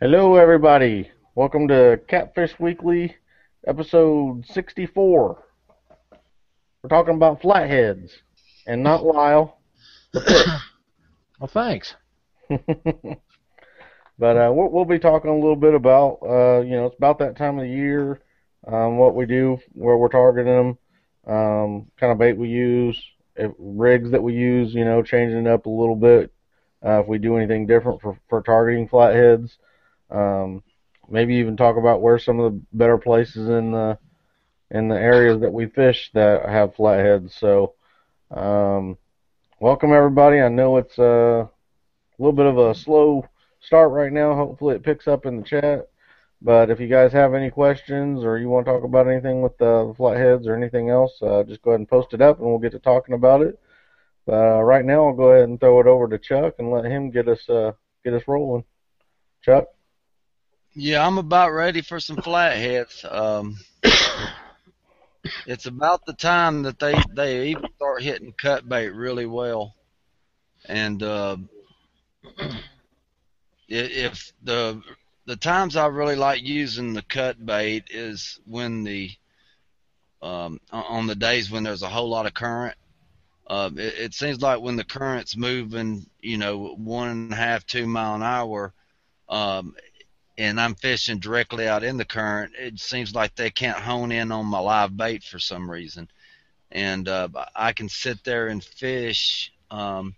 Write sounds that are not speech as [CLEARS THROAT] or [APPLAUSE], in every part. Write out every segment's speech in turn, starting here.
Hello, everybody. Welcome to Catfish Weekly, episode 64. We're talking about flatheads and not Lyle. [COUGHS] Well, thanks. [LAUGHS] but uh, we'll, we'll be talking a little bit about, uh, you know, it's about that time of the year, um, what we do, where we're targeting them, um, kind of bait we use, if, rigs that we use, you know, changing it up a little bit. Uh, if we do anything different for, for targeting flatheads, um, maybe even talk about where some of the better places in the in the areas that we fish that have flatheads. So, um, welcome everybody. I know it's a little bit of a slow start right now. Hopefully, it picks up in the chat. But if you guys have any questions or you want to talk about anything with the flatheads or anything else, uh, just go ahead and post it up, and we'll get to talking about it. But uh, right now, I'll go ahead and throw it over to Chuck and let him get us uh, get us rolling. Chuck. Yeah, I'm about ready for some flatheads. Um, it's about the time that they they even start hitting cut bait really well, and uh, if the the times I really like using the cut bait is when the um, on the days when there's a whole lot of current. Uh, it, it seems like when the current's moving, you know, one and a half, two mile an hour, um, and I'm fishing directly out in the current, it seems like they can't hone in on my live bait for some reason. And uh, I can sit there and fish, um,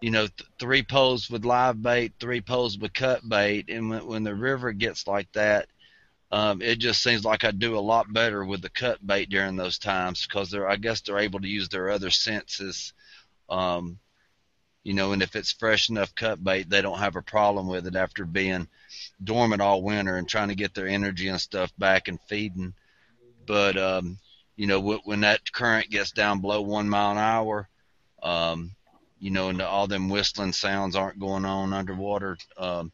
you know, th- three poles with live bait, three poles with cut bait. And when, when the river gets like that, um, it just seems like I do a lot better with the cut bait during those times because they're, I guess, they're able to use their other senses. Um, you know, and if it's fresh enough cut bait, they don't have a problem with it after being dormant all winter and trying to get their energy and stuff back and feeding. But um, you know, when that current gets down below one mile an hour, um, you know, and all them whistling sounds aren't going on underwater. Um,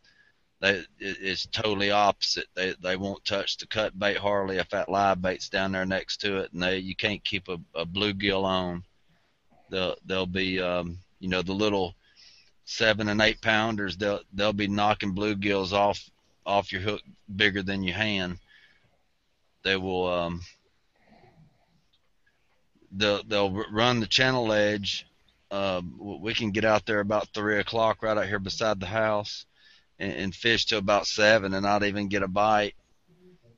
they, it's totally opposite. They they won't touch the cut bait hardly if that live bait's down there next to it, and they you can't keep a, a bluegill on. They'll they'll be um, you know the little seven and eight pounders they'll they'll be knocking bluegills off off your hook bigger than your hand. They will um they'll they'll run the channel edge uh, we can get out there about three o'clock right out here beside the house and, and fish till about seven and not even get a bite.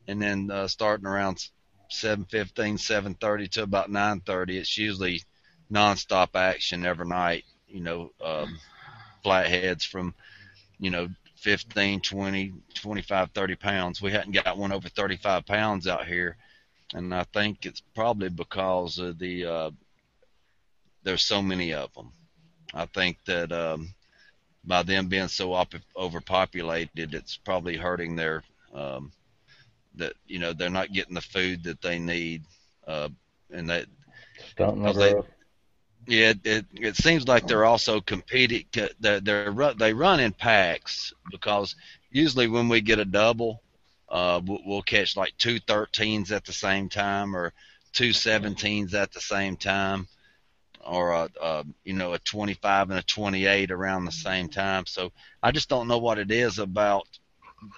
And then uh, starting around seven fifteen seven thirty to about nine thirty it's usually nonstop action every night you know, um, flatheads from, you know, 15, 20, 25, 30 pounds. We hadn't got one over 35 pounds out here. And I think it's probably because of the, uh, there's so many of them. I think that, um, by them being so op- overpopulated, it's probably hurting their, um, that, you know, they're not getting the food that they need. Uh, and that, they, yeah, it it seems like they're also competing. They're, they're they run in packs because usually when we get a double, uh, we'll, we'll catch like two 13s at the same time or two 17s at the same time, or a, a you know a 25 and a 28 around the same time. So I just don't know what it is about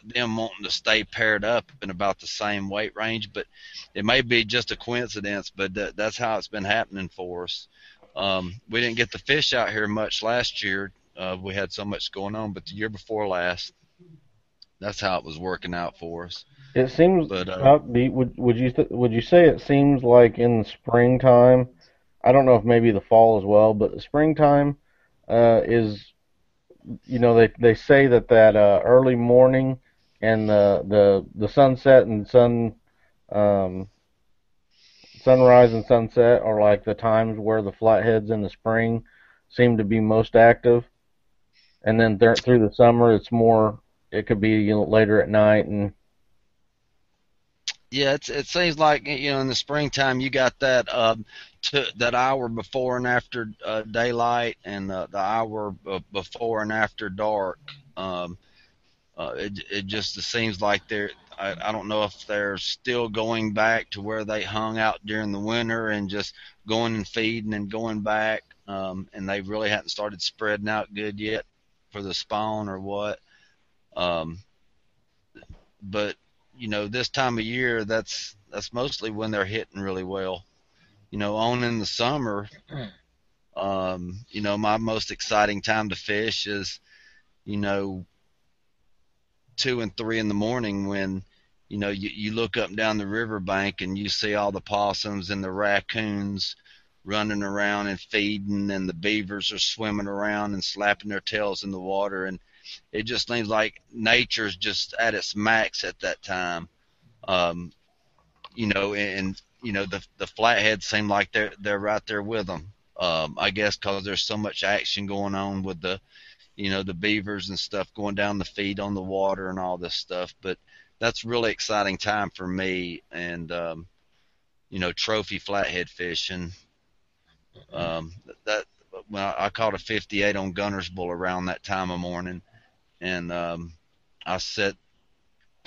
them wanting to stay paired up in about the same weight range, but it may be just a coincidence. But that, that's how it's been happening for us. Um, we didn't get the fish out here much last year. Uh, we had so much going on, but the year before last, that's how it was working out for us. It seems. But, uh, would would you th- would you say it seems like in the springtime? I don't know if maybe the fall as well, but the springtime uh, is, you know, they they say that that uh, early morning and the the the sunset and sun um, sunrise and sunset are like the times where the flatheads in the spring seem to be most active, and then th- through the summer it's more. It could be you know, later at night and. Yeah, it's, it seems like you know in the springtime you got that um, to, that hour before and after uh, daylight and uh, the hour before and after dark. Um, uh, it it just it seems like they're I, I don't know if they're still going back to where they hung out during the winter and just going and feeding and going back, um, and they really hadn't started spreading out good yet for the spawn or what. Um, but you know this time of year that's that's mostly when they're hitting really well. You know, on in the summer, um, you know, my most exciting time to fish is, you know, two and three in the morning when, you know, you, you look up and down the riverbank and you see all the possums and the raccoons running around and feeding and the beavers are swimming around and slapping their tails in the water and it just seems like nature's just at its max at that time. Um, you know, and you know the the flatheads seem like they're they're right there with them. Um, I guess because there's so much action going on with the, you know, the beavers and stuff going down the feed on the water and all this stuff. But that's really exciting time for me and um, you know trophy flathead fishing. Um, that well, I caught a 58 on Guntersville around that time of morning, and um, I set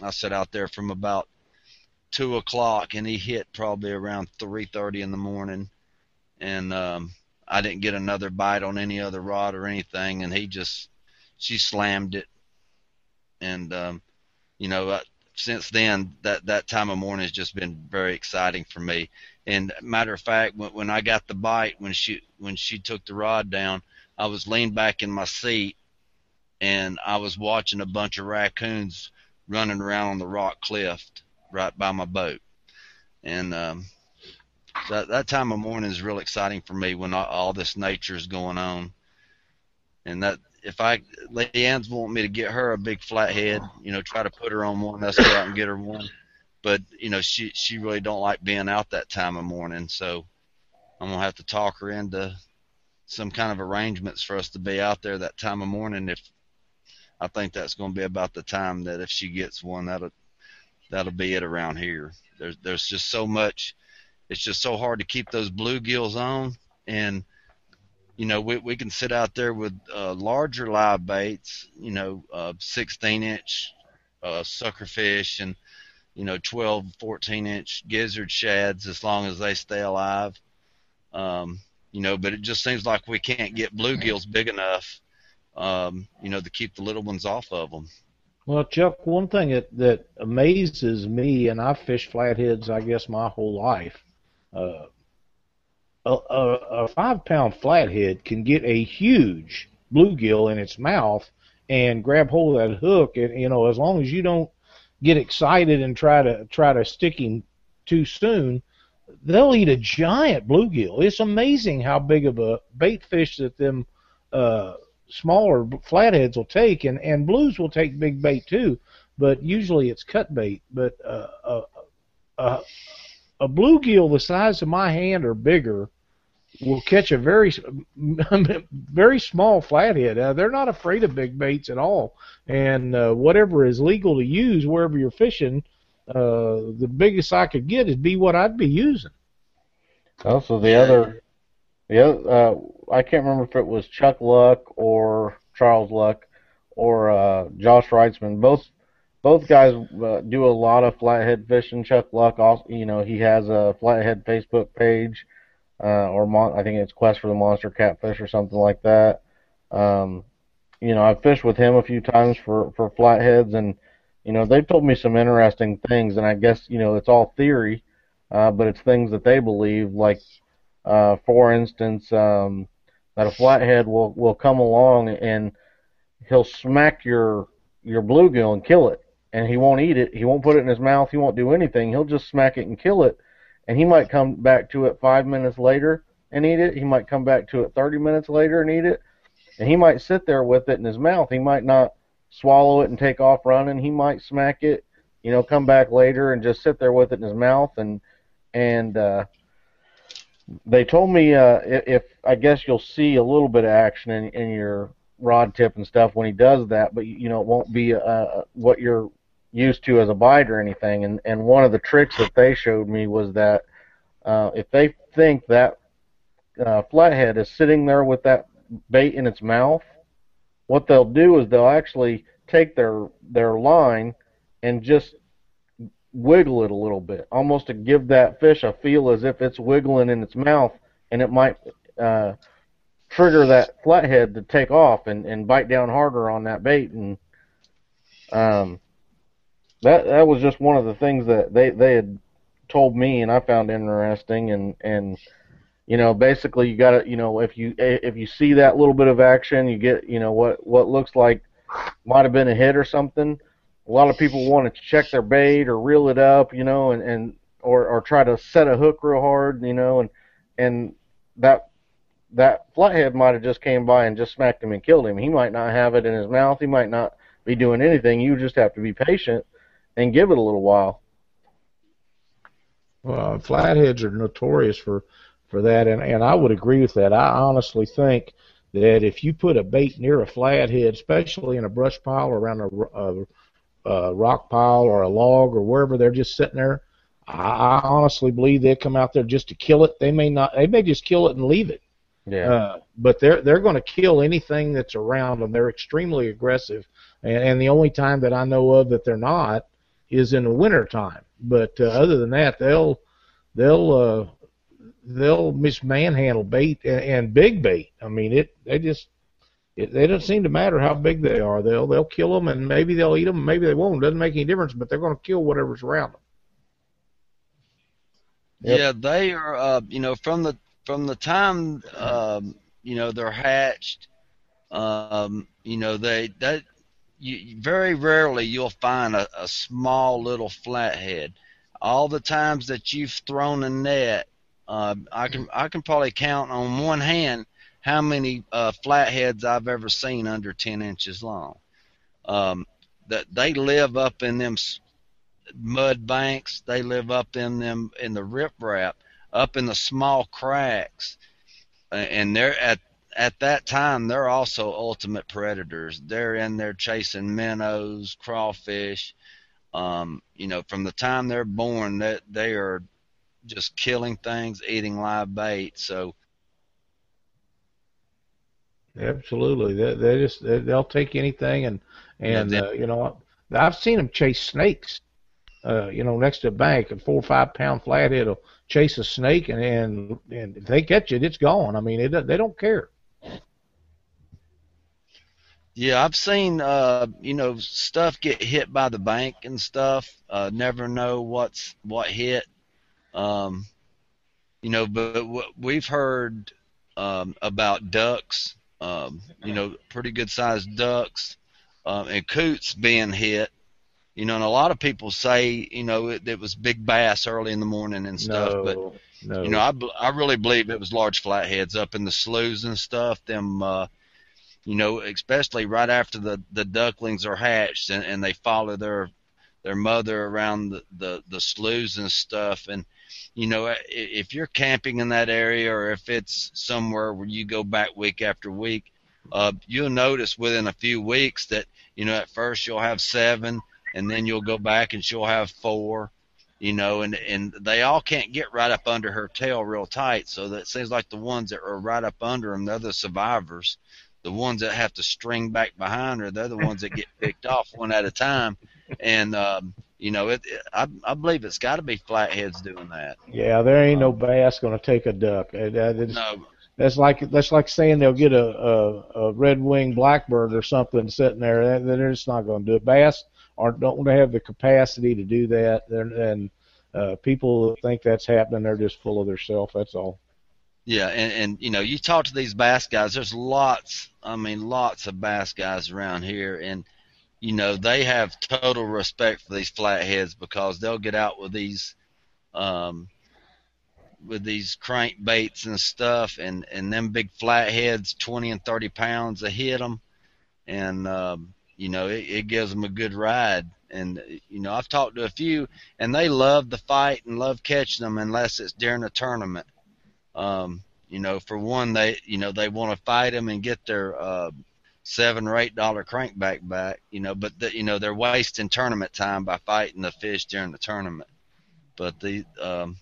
I set out there from about two o'clock, and he hit probably around 3:30 in the morning, and um, I didn't get another bite on any other rod or anything, and he just she slammed it, and um, you know since then that that time of morning has just been very exciting for me. And matter of fact, when, when I got the bite when she when she took the rod down, I was leaned back in my seat, and I was watching a bunch of raccoons running around on the rock cliff right by my boat, and um, that that time of morning is real exciting for me when all, all this nature is going on. And that if I Lady Ann's want me to get her a big flathead, you know, try to put her on one, let's go out and get her one. But you know, she she really don't like being out that time of morning, so I'm gonna have to talk her into some kind of arrangements for us to be out there that time of morning. If I think that's to be about the time that if she gets one, that'll that'll be it around here. There's there's just so much it's just so hard to keep those bluegills on and you know we we can sit out there with uh, larger live baits you know uh, 16 inch uh, suckerfish and you know 12 14 inch gizzard shads as long as they stay alive. Um, you know but it just seems like we can't get bluegills big enough um, you know to keep the little ones off of them well, Chuck, one thing that, that amazes me, and I've fished flatheads, I guess, my whole life, uh, a, a, a five pound flathead can get a huge bluegill in its mouth and grab hold of that hook and you know as long as you don't get excited and try to try to stick him too soon they'll eat a giant bluegill. It's amazing how big of a bait fish that them uh smaller flatheads will take and and blues will take big bait too but usually it's cut bait. But uh, uh a bluegill the size of my hand or bigger will catch a very [LAUGHS] very small flathead. Uh, they're not afraid of big baits at all, and uh, whatever is legal to use wherever you're fishing, uh, the biggest I could get is be what I'd be using. Also, the other, the other, uh, I can't remember if it was Chuck Luck or Charles Luck or uh, Josh Reitzman. Both both guys uh, do a lot of flathead fishing. Chuck Luck, also, you know, he has a flathead Facebook page, uh, or mon- I think it's Quest for the Monster Catfish or something like that. Um, you know, I've fished with him a few times for for flatheads, and you know, they've told me some interesting things. And I guess you know, it's all theory, uh, but it's things that they believe. Like, uh, for instance, um, that a flathead will will come along and he'll smack your your bluegill and kill it and he won't eat it. He won't put it in his mouth. He won't do anything. He'll just smack it and kill it. And he might come back to it five minutes later and eat it. He might come back to it 30 minutes later and eat it. And he might sit there with it in his mouth. He might not swallow it and take off running. He might smack it, you know, come back later and just sit there with it in his mouth. And and uh, they told me uh, if I guess you'll see a little bit of action in, in your rod tip and stuff when he does that, but you know it won't be uh, what you're used to as a bite or anything. And and one of the tricks that they showed me was that uh, if they think that uh, flathead is sitting there with that bait in its mouth, what they'll do is they'll actually take their their line and just wiggle it a little bit, almost to give that fish a feel as if it's wiggling in its mouth, and it might uh, trigger that flathead to take off and, and bite down harder on that bait. And um, that that was just one of the things that they they had told me and I found interesting and and you know basically you got to you know if you if you see that little bit of action you get you know what what looks like might have been a hit or something a lot of people want to check their bait or reel it up you know and and or or try to set a hook real hard you know and and that that flathead might have just came by and just smacked him and killed him. He might not have it in his mouth. He might not be doing anything. You just have to be patient and give it a little while well, flatheads are notorious for for that, and and I would agree with that. I honestly think that if you put a bait near a flathead, especially in a brush pile or around a, a, a rock pile or a log or wherever they're just sitting there, I, honestly believe they come out there just to kill it. They may not. They may just kill it and leave it. yeah Uh, but they're they're going to kill anything that's around them. They're extremely aggressive, and, and the only time that I know of that they're not is in the winter time. But uh, other than that, they'll they'll uh, they'll manhandle bait and, and big bait. I mean, it they just it, they don't seem to matter how big they are. They'll they'll kill them, and maybe they'll eat them, maybe they won't. Doesn't make any difference. But they're going to kill whatever's around them. Yep. Yeah, they are. Uh, you know, from the from the time um, you know they're hatched, um, you know they that you very rarely you'll find a, a small little flathead. All the times that you've thrown a net, uh, I can I can probably count on one hand how many uh, flatheads I've ever seen under ten inches long. Um, that they live up in them mud banks. They live up in them in the riprap, up in the small cracks, and they're at at that time they're also ultimate predators. They're in there chasing minnows, crawfish. Um, you know, from the time they're born, that they are just killing things, eating live bait. So Absolutely, they they just they, they'll take anything, and and uh, you know I've seen them chase snakes. Uh, you know, next to a bank, a four or five pound flathead will chase a snake, and and, and if they catch it, it's gone. I mean, it, they don't care. Yeah, I've seen uh, you know stuff get hit by the bank and stuff. Uh, never know what's what hit. Um, you know, but w- we've heard um, about ducks. Um, you know, pretty good sized ducks um, and coots being hit. You know, and a lot of people say you know it, it was big bass early in the morning and stuff, but no, no. you know, I, I really believe it was large flatheads up in the sloughs and stuff. Them, uh, you know, especially right after the, the ducklings are hatched and, and they follow their their mother around the, the, the sloughs and stuff. And, you know, if you're camping in that area or if it's somewhere where you go back week after week, uh, you'll notice within a few weeks that, you know, at first you'll have seven and then you'll go back and she'll have four you know, and and they all can't get right up under her tail real tight. So that seems like the ones that are right up under them, they're the survivors. The ones that have to string back behind her, they're the ones that get picked off one at a time. And um, you know, it, it I I believe it's got to be flatheads doing that. yeah, there ain't no bass going to take a duck. Uh, that- No, that's like that's like saying they'll get a a, a red winged blackbird or something sitting there. That, they're just not going to do it. Bass aren't don't want to have the capacity to do that. They're, and uh, people think that's happening, they're just full of themselves. That's all. Yeah, and, and you know, you talk to these bass guys. There's lots, I mean, lots of bass guys around here, and you know, they have total respect for these flatheads because they'll get out with these, um, with these crank baits and stuff, and and them big flatheads, 20 and 30 pounds, a hit them, and um, you know, it, it gives them a good ride. And you know, I've talked to a few, and they love the fight and love catching them, unless it's during a tournament. Um, you know, for one, they you know they want to fight them and get their uh, seven or eight dollar crankbait back. You know, but the, you know they're wasting tournament time by fighting the fish during the tournament. But the um,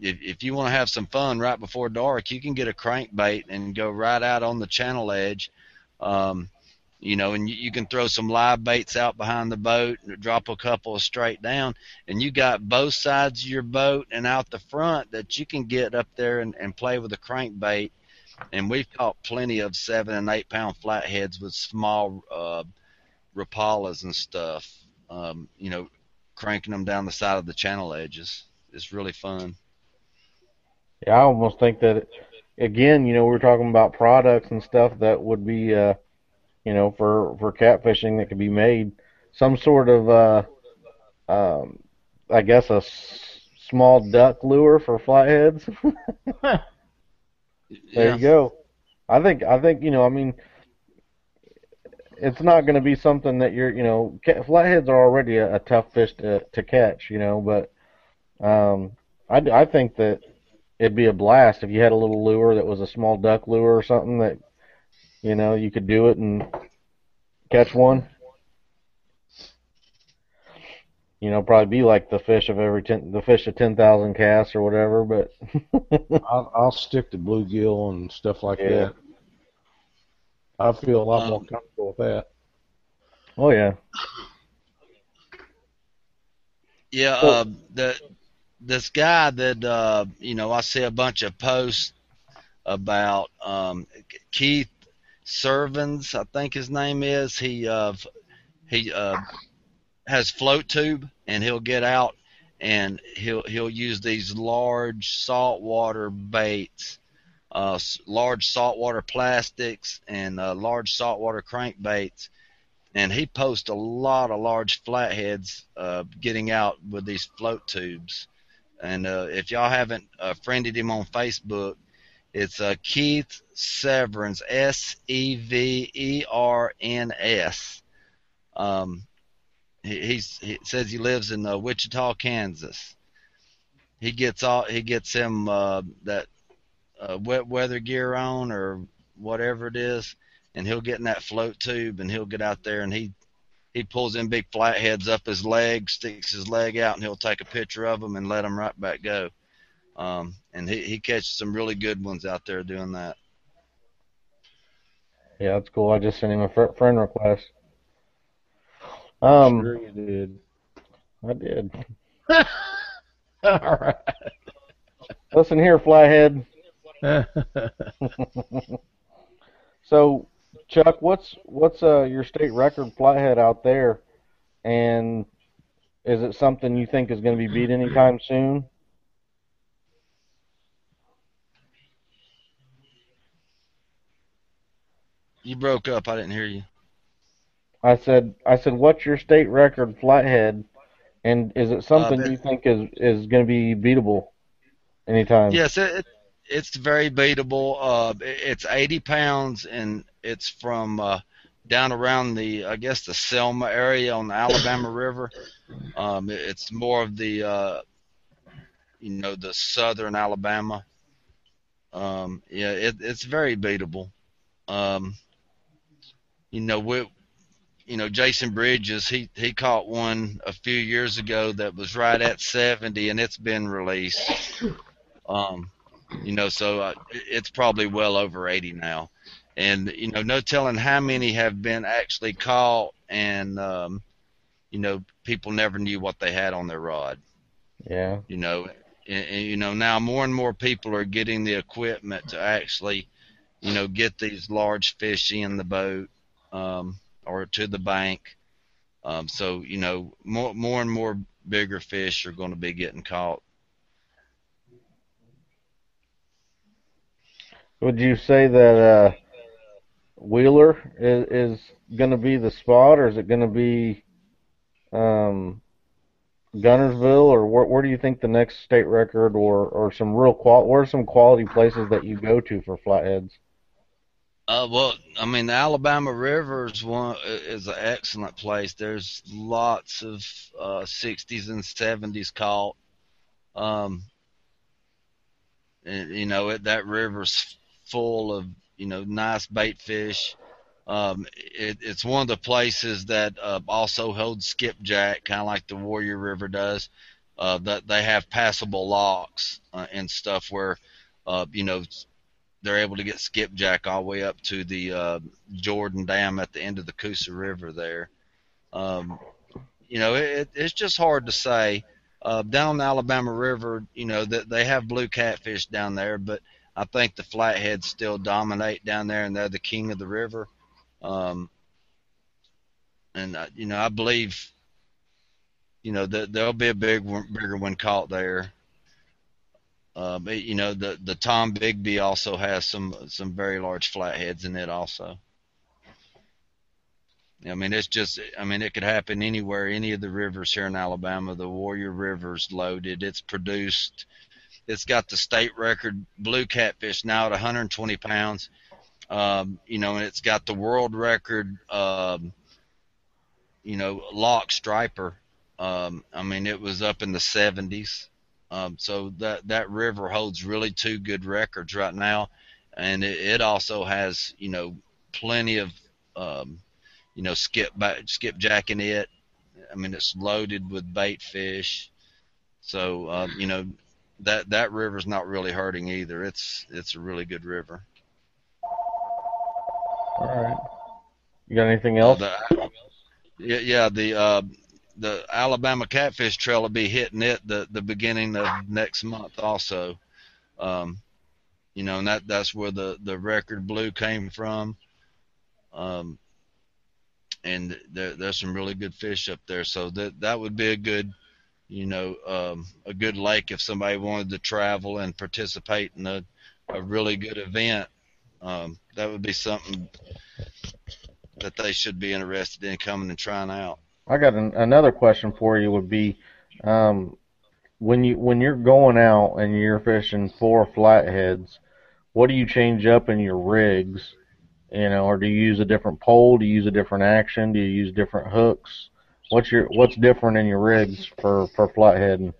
if if you want to have some fun right before dark, you can get a crankbait and go right out on the channel edge. Um, you know, and you, you can throw some live baits out behind the boat and drop a couple straight down, and you got both sides of your boat and out the front that you can get up there and, and play with a crankbait. And we've caught plenty of seven and eight pound flatheads with small uh, rapalas and stuff. um, you know, cranking them down the side of the channel edges. It's really fun. Yeah, I almost think that again, you know, we're talking about products and stuff that would be, uh, you know, for for catfishing that could be made. Some sort of, uh, um, I guess, a s- small duck lure for flatheads. [LAUGHS] there yeah. you go. I think I think you know. I mean, it's not going to be something that you're, you know, ca- flatheads are already a, a tough fish to to catch, you know. But um, I I think that it'd be a blast if you had a little lure that was a small duck lure or something that, you know, you could do it and catch one. You know, probably be like the fish of every ten, the fish of ten thousand casts or whatever. But [LAUGHS] I'll, I'll stick to bluegill and stuff like Yeah. that. I feel a lot more Um, comfortable with that. oh yeah, Yeah, So- uh, the this guy that uh, you know, I see a bunch of posts about um, Keith Severns, I think his name is. He uh, he uh, has float tube, and he'll get out and he'll he'll use these large saltwater baits, uh, large saltwater plastics, and uh, large saltwater crankbaits and he posts a lot of large flatheads uh, getting out with these float tubes. And uh, if y'all haven't uh, friended him on Facebook, it's uh, Keith Severns, S E V E R N S. Um, he, he says he lives in uh, Wichita, Kansas. He gets all he gets him uh, that uh, wet weather gear on or whatever it is, and he'll get in that float tube and he'll get out there and he he pulls in big flatheads up his leg, sticks his leg out, and he'll take a picture of them and let them right back go. Um, and he, he catches some really good ones out there doing that. yeah, that's cool. I just sent him a fr- friend request. Um, sure you did. I did. [LAUGHS] All right. Listen here, flyhead. [LAUGHS] So, Chuck, what's what's uh, your state record flathead out there, and is it something you think is going to be beat anytime soon? You broke up. I didn't hear you. I said, I said, what's your state record flathead, and is it something that- you think is is going to be beatable anytime? Yes, it, it, it's very beatable. Uh, it- it's 80 pounds, and it's from uh, down around the, I guess, the Selma area on the Alabama [COUGHS] River. Um, it- it's more of the, uh, you know, the southern Alabama. Um, yeah, it, it's very beatable. Um, you know, we, you know, Jason Bridges, he he caught one a few years ago that was right at 70, and it's been released. Um, you know, so uh, it's probably well over 80 now, and you know, no telling how many have been actually caught, and um, you know, people never knew what they had on their rod. Yeah. You know, and, and you know now more and more people are getting the equipment to actually, you know, get these large fish in the boat um, or to the bank. Um, so you know, more more and more bigger fish are going to be getting caught. Would you say that uh, Wheeler is is going to be the spot, or is it going to be um, Guntersville, or where where do you think the next state record, or or some real qual? Where are some quality places that you go to for flatheads? Uh, well, I mean, the Alabama River is one is an excellent place. There's lots of uh, 60s and 70s caught. Um, and, you know, it, that river's full of you know nice bait fish. Um, it, it's one of the places that uh, also holds skipjack, kind of like the Warrior River does. Uh, that they have passable locks uh, and stuff where, uh, you know, they're able to get skipjack all the way up to the uh, Jordan Dam at the end of the Coosa River there. Um, you know, it, it's just hard to say. Uh, down the Alabama River, you know, that they have blue catfish down there, but I think the flatheads still dominate down there, and they're the king of the river. Um, and uh, you know, I believe you know, the, there'll be a big bigger one caught there. Uh, but you know, the the Tombigbee also has some some very large flatheads in it also. I mean, it's just, I mean, it could happen anywhere, any of the rivers here in Alabama. The Warrior River's loaded. It's produced, it's got the state record blue catfish now at 120 pounds. Um, you know, and it's got the world record, um, you know, lock striper. Um, I mean, it was up in the 70s. Um, so that that river holds really two good records right now, and it, it also has, you know, plenty of um, you know, skip skipjacking it. I mean, it's loaded with bait fish. So, um, you know, that that river's not really hurting either. It's it's a really good river. All right. You got anything else? Uh, the, yeah, yeah. The uh, the Alabama Catfish Trail will be hitting it the the beginning of next month also. Um, you know, and that that's where the the record blue came from. Um, and there, there's some really good fish up there. So that that would be a good, you know, um, a good lake if somebody wanted to travel and participate in a, a really good event. Um, that would be something that they should be interested in coming and trying out. I got an, another question for you. Would be um, when you when you're going out and you're fishing for flatheads, what do you change up in your rigs you know, or do you use a different pole? Do you use a different action? Do you use different hooks? What's your what's different in your rigs for for flathead?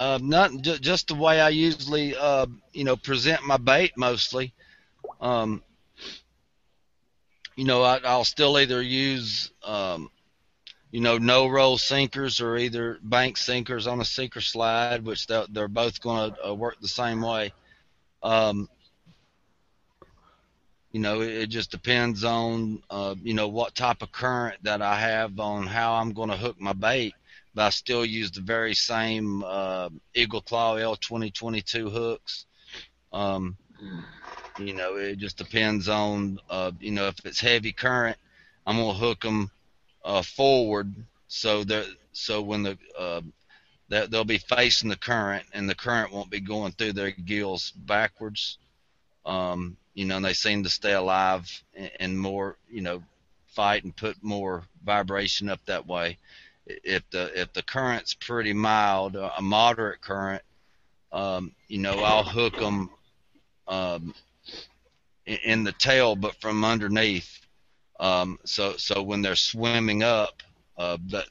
Uh, not just the way I usually, uh, you know, present my bait mostly. Um, you know, I, will still either use, um, you know, no roll sinkers or either bank sinkers on a sinker slide, which they're, both going to uh, work the same way. Um, you know, it, it just depends on, uh, you know, what type of current that I have on how I'm going to hook my bait. But I still use the very same uh, Eagle Claw L2022 hooks. Um, you know, it just depends on, uh, you know, if it's heavy current, I'm gonna hook them uh, forward so that so when the uh, that they'll be facing the current and the current won't be going through their gills backwards. Um, you know, and they seem to stay alive and, and more, you know, fight and put more vibration up that way. If the if the current's pretty mild, a moderate current, um, you know, I'll hook them um, in, the tail, but from underneath. Um, so so when they're swimming up, uh, that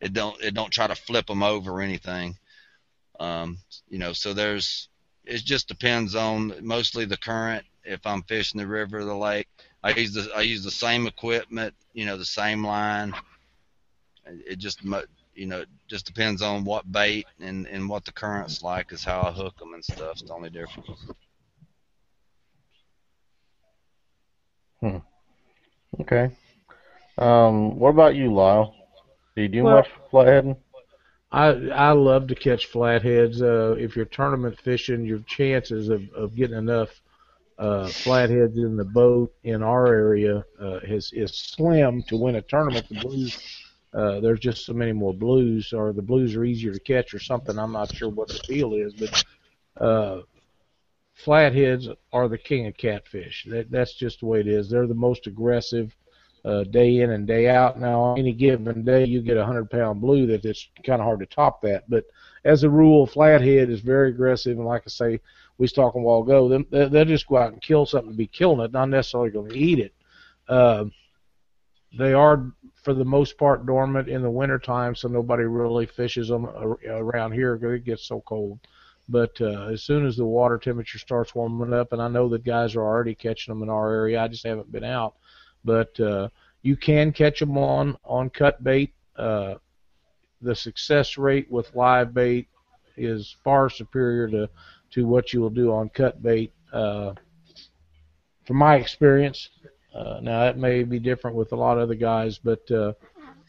it don't it don't try to flip them over or anything. Um, you know, so there's it just depends on mostly the current. If I'm fishing the river or the lake, I use the I use the same equipment, you know, the same line. It just you know, just depends on what bait and and what the current's like is how I hook them and stuff. It's the only difference. Hmm. Okay. Um, what about you, Lyle? Do you do well, much flatheading? I I love to catch flatheads. Uh, if you're tournament fishing, your chances of, of getting enough uh, flatheads in the boat in our area uh, is is slim to win a tournament. The blues, uh, there's just so many more blues, or the blues are easier to catch, or something. I'm not sure what the deal is, but uh, flatheads are the king of catfish. That that's just the way it is. They're the most aggressive uh, day in and day out. Now, on any given day, you get a hundred pound blue that it's kind of hard to top that. But as a rule, flathead is very aggressive, and like I say, we was talking a while ago, they, they'll just go out and kill something to be killing it, not necessarily going to eat it. Uh, they are, for the most part, dormant in the wintertime, so nobody really fishes them around here because it gets so cold. But uh, as soon as the water temperature starts warming up, and I know that guys are already catching them in our area, I just haven't been out but uh, you can catch them on on cut bait. Uh, the success rate with live bait is far superior to to what you will do on cut bait. Uh, from my experience, uh, now that may be different with a lot of other guys, but uh,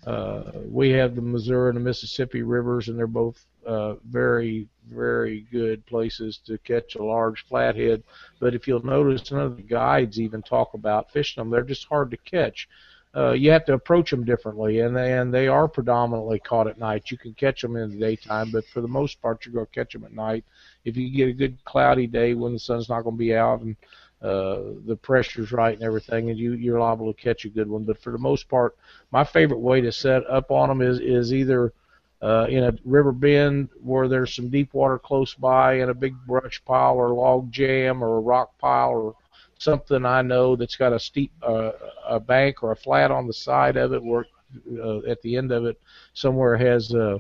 uh, we have the Missouri and the Mississippi rivers, and they're both uh, very, very good places to catch a large flathead. But if you'll notice, none of the guides even talk about fishing them. They're just hard to catch. uh, you have to approach them differently, and they, and they are predominantly caught at night. You can catch them in the daytime, but for the most part, you're going to catch them at night. If you get a good cloudy day when the sun's not going to be out and uh, the pressure's right and everything, and you you're liable to catch a good one. But for the most part, my favorite way to set up on them is is either uh, in a river bend where there's some deep water close by, and a big brush pile or log jam or a rock pile or something I know that's got a steep uh, a bank or a flat on the side of it, where uh, at the end of it somewhere has uh,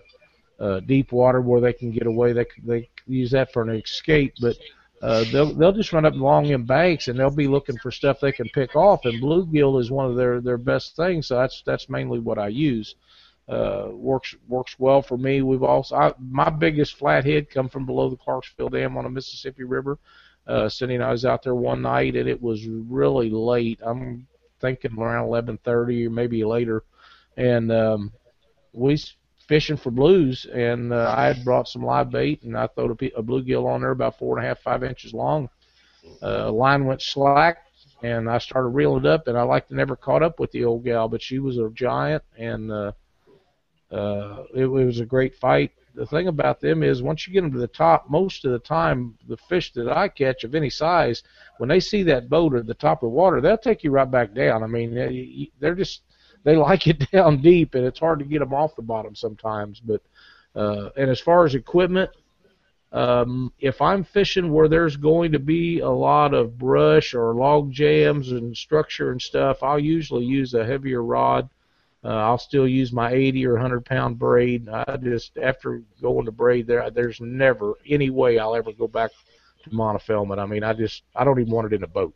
uh, deep water where they can get away. They they use that for an escape, but uh, they'll they'll just run up along in banks and they'll be looking for stuff they can pick off. And bluegill is one of their their best things. So that's that's mainly what I use. Uh, works works well for me. We've also I, my biggest flathead come from below the Clarksville Dam on the Mississippi River. Uh, Cindy and I was out there one night, and it was really late. I'm thinking around 11:30 or maybe later, and um, we fishing for blues, and uh, I had brought some live bait, and I threw a, a bluegill on there about four and a half, five inches long. Uh, line went slack, and I started reeling it up, and I like to never caught up with the old gal, but she was a giant, and uh, uh, it, it was a great fight the thing about them is once you get them to the top, most of the time the fish that I catch of any size, when they see that boat at the top of the water, they'll take you right back down. I mean, they're just they [LAUGHS] like it down deep, and it's hard to get them off the bottom sometimes. But uh, and as far as equipment, um, if I'm fishing where there's going to be a lot of brush or log jams and structure and stuff, I'll usually use a heavier rod uh, I'll still use my 80 or 100 pound braid. I just after going to braid there, there's never any way I'll ever go back to monofilament. I mean, I just I don't even want it in a boat.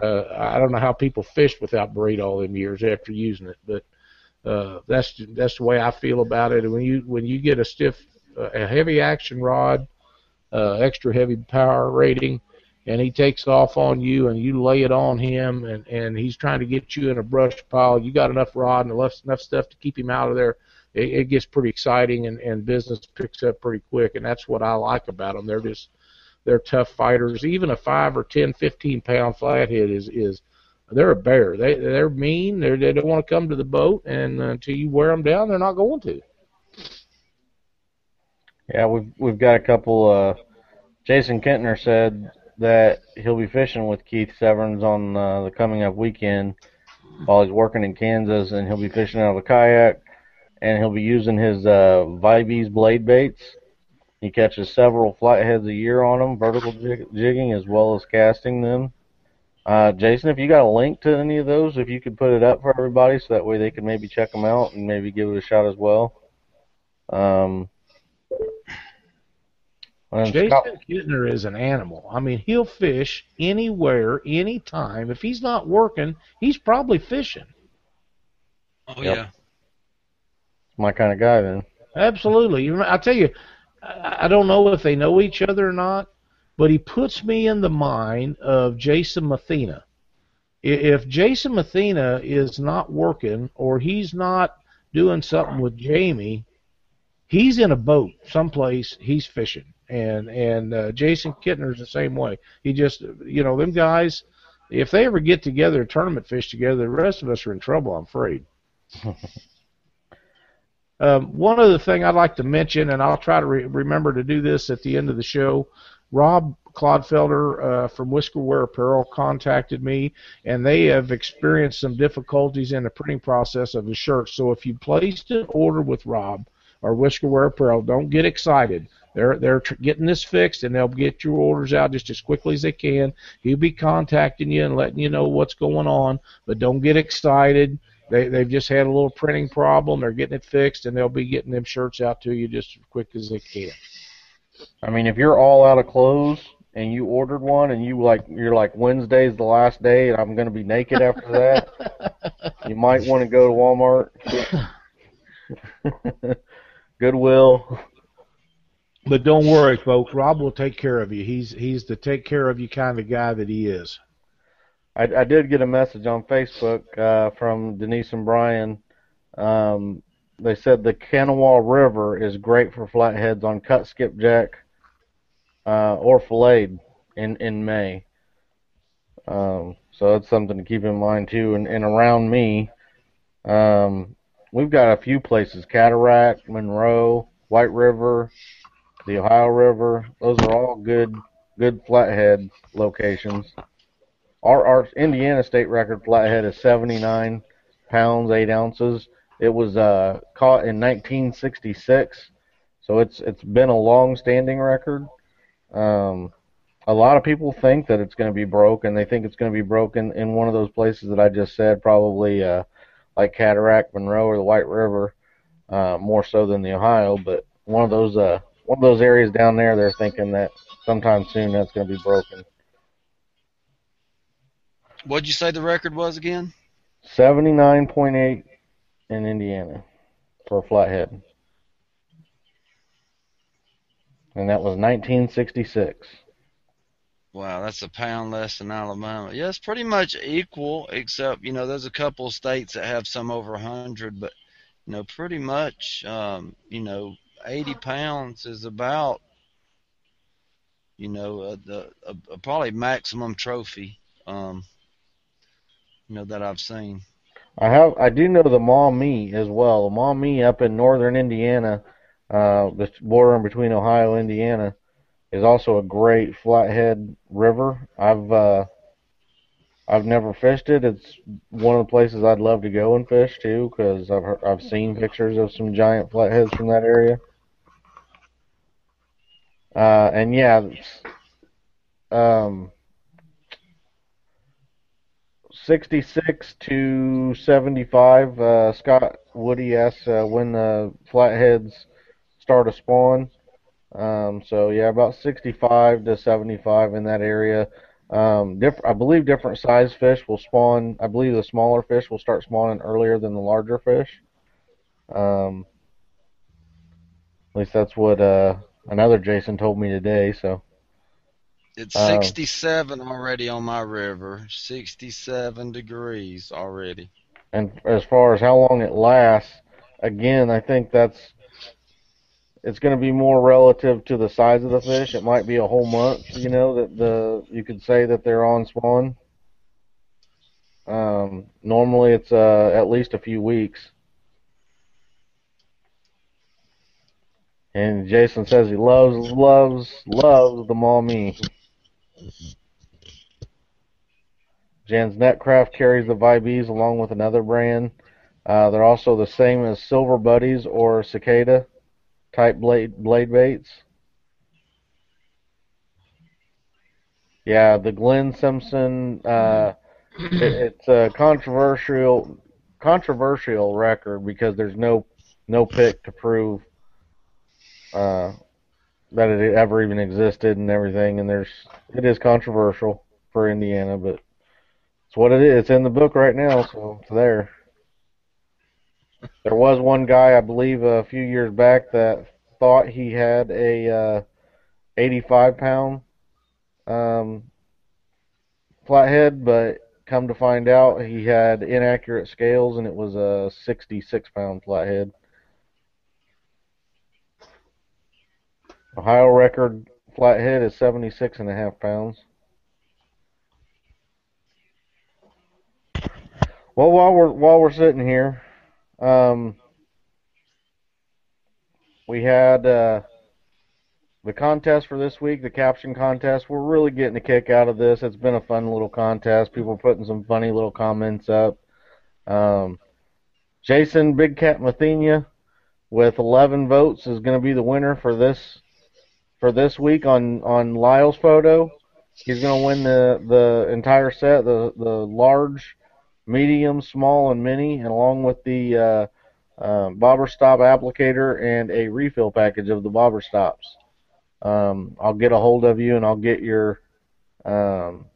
Uh, I don't know how people fished without braid all them years after using it, but uh, that's that's the way I feel about it. And when you when you get a stiff, uh, a heavy action rod, uh, extra heavy power rating, and he takes off on you and you lay it on him and and he's trying to get you in a brush pile. You got enough rod and enough enough stuff to keep him out of there. It, it gets pretty exciting and and business picks up pretty quick and that's what I like about them they're just they're tough fighters. Even a 5 or ten, fifteen pound flathead is is they're a bear. They they're mean. They're, they don't want to come to the boat and until you wear them down they're not going to. Yeah we've we've got a couple uh Jason Kentner said that he'll be fishing with Keith Severns on uh, the coming up weekend while he's working in Kansas, and he'll be fishing out of a kayak, and he'll be using his uh, Vibes blade baits. He catches several flatheads a year on them, vertical jig- jigging as well as casting them. Uh, Jason, if you got a link to any of those, if you could put it up for everybody, so that way they can maybe check them out and maybe give it a shot as well. Um, Jason Scott. Kintner is an animal. I mean, he'll fish anywhere, anytime. If he's not working, he's probably fishing. Oh yep. yeah, my kind of guy then. Absolutely. I tell you, I don't know if they know each other or not, but he puts me in the mind of Jason Mathena. If Jason Mathena is not working or he's not doing something with Jamie, he's in a boat someplace. He's fishing and and uh, Jason Kintner's the same way. He just you know them guys, if they ever get together tournament fish together, the rest of us are in trouble. I'm afraid. [LAUGHS] um, one other thing I'd like to mention, and I'll try to re- remember to do this at the end of the show. Rob Clodfelder uh, from Whiskerware Apparel contacted me, and they have experienced some difficulties in the printing process of the shirt. So if you placed an order with Rob or Whiskerware Apparel, don't get excited they're they're tr- getting this fixed, and they'll get your orders out just as quickly as they can. He'll be contacting you and letting you know what's going on, but don't get excited. They they've just had a little printing problem. They're getting it fixed, and they'll be getting them shirts out to you just as quick as they can. I mean, if you're all out of clothes and you ordered one, and you like you're like Wednesday's the last day, and I'm going to be naked after that, [LAUGHS] you might want to go to Walmart. [LAUGHS] [LAUGHS] Goodwill. But don't worry, folks. Rob will take care of you. He's he's the take care of you kind of guy that he is. I, I did get a message on Facebook uh, from Denise and Brian. Um, they said the Kanawha River is great for flatheads on cut skipjack uh, or filleted in in May. Um, so that's something to keep in mind too. And, and around me, Um, we've got a few places: Cataract, Monroe, White River, the Ohio River. Those are all good, good flathead locations. Our, our Indiana state record flathead is 79 pounds 8 ounces. It was uh, caught in 1966, so it's it's been a long-standing record. Um, a lot of people think that it's going to be broken. They think it's going to be broken in one of those places that I just said, probably uh, like Cataract, Monroe, or the White River, uh, more so than the Ohio. But one of those uh, one of those areas down there, they're thinking that sometime soon that's going to be broken. What'd you say the record was again? 79.8 in Indiana for a flathead. And that was 1966. Wow, that's a pound less than Alabama. Yeah, it's pretty much equal, except you know there's a couple of states that have some over 100, but you know pretty much um, you know 80 pounds is about you know uh, the uh, probably maximum trophy um, you know that I've seen. I have I do know the Maumee as well. The Maumee up in northern Indiana, uh, the border between Ohio and Indiana, is also a great flathead river. I've uh, I've never fished it. It's one of the places I'd love to go and fish too, because I've heard, I've seen pictures of some giant flatheads from that area. Uh, and yeah, um, 66 to 75. Uh, Scott Woody asks uh, when the flatheads start to spawn. Um, so yeah, about 65 to 75 in that area. Um, diff- I believe different size fish will spawn. I believe the smaller fish will start spawning earlier than the larger fish. Um, at least that's what uh, another Jason told me today. So It's 67 already on my river. 67 degrees already. and as far as how long it lasts, again, I think that's it's going to be more relative to the size of the fish. It might be a whole month, you know, that the you could say that they're on spawn. Um, normally, it's uh, at least a few weeks. And Jason says he loves, loves, loves the Maumee. Jann's Netcraft carries the Vibes along with another brand. Uh, they're also the same as Silver Buddies or Cicada type blade blade baits. Yeah, the Glenn Simpson. Uh, it, [CLEARS THROAT] it's a controversial controversial record because there's no no pick to prove uh, that it ever even existed and everything. And there's it is controversial for Indiana, but it's what it is. It's in the book right now, so it's there. There was one guy, I believe, a few years back that thought he had a uh, 85 pound um, flathead, but come to find out he had inaccurate scales and it was a 66 pound flathead. Ohio record flathead is 76 and a half pounds. Well, while we're while we're sitting here, um, we had uh, the contest for this week, the caption contest. We're really getting a kick out of this. It's been a fun little contest. People putting some funny little comments up. Um, Jason Big Cat Mathenia with 11 votes is going to be the winner for this for this week on on Lyle's photo. He's to win the the entire set, the the large, medium, small, and mini, and along with the uh, uh, bobber stop applicator and a refill package of the bobber stops. Um, I'll get a hold of you and I'll get your um,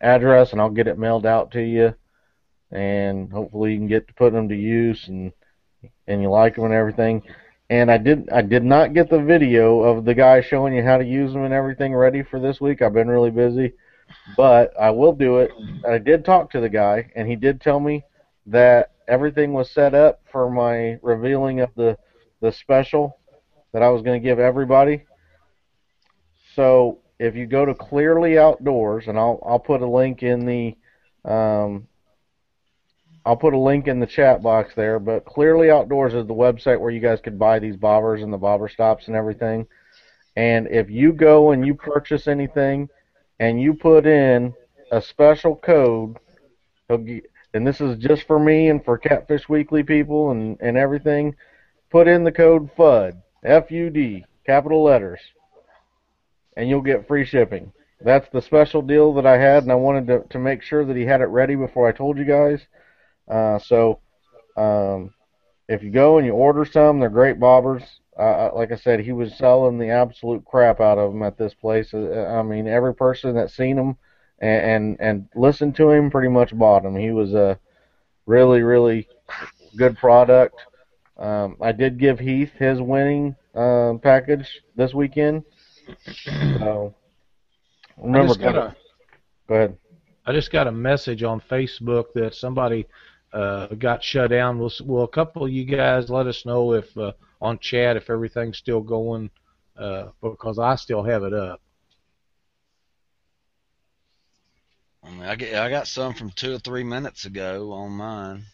address and I'll get it mailed out to you, and hopefully you can get to put them to use and and you like them and everything. And I did I did not get the video of the guy showing you how to use them and everything ready for this week. I've been really busy, but I will do it. I did talk to the guy and he did tell me that everything was set up for my revealing of the the special that I was going to give everybody. So if you go to Clearly Outdoors, and I'll I'll put a link in the um, I'll put a link in the chat box there. But Clearly Outdoors is the website where you guys could buy these bobbers and the bobber stops and everything. And if you go and you purchase anything, and you put in a special code, and this is just for me and for Catfish Weekly people and and everything. Put in the code FUD, F-U-D, capital letters, and you'll get free shipping. That's the special deal that I had, and I wanted to, to make sure that he had it ready before I told you guys. Uh, so, um, if you go and you order some, they're great bobbers. Uh, like I said, he was selling the absolute crap out of them at this place. Uh, I mean, every person that seen him and and, and listened to him pretty much bought him. He was a really really good product. Um, I did give Heath his winning uh, package this weekend. [CLEARS THROAT] So remember, a, go ahead. I just got a message on Facebook that somebody uh, got shut down. Will, will a couple of you guys let us know if uh, on chat if everything's still going? Uh, because I still have it up. I mean, I get, I got some from two or three minutes ago on mine.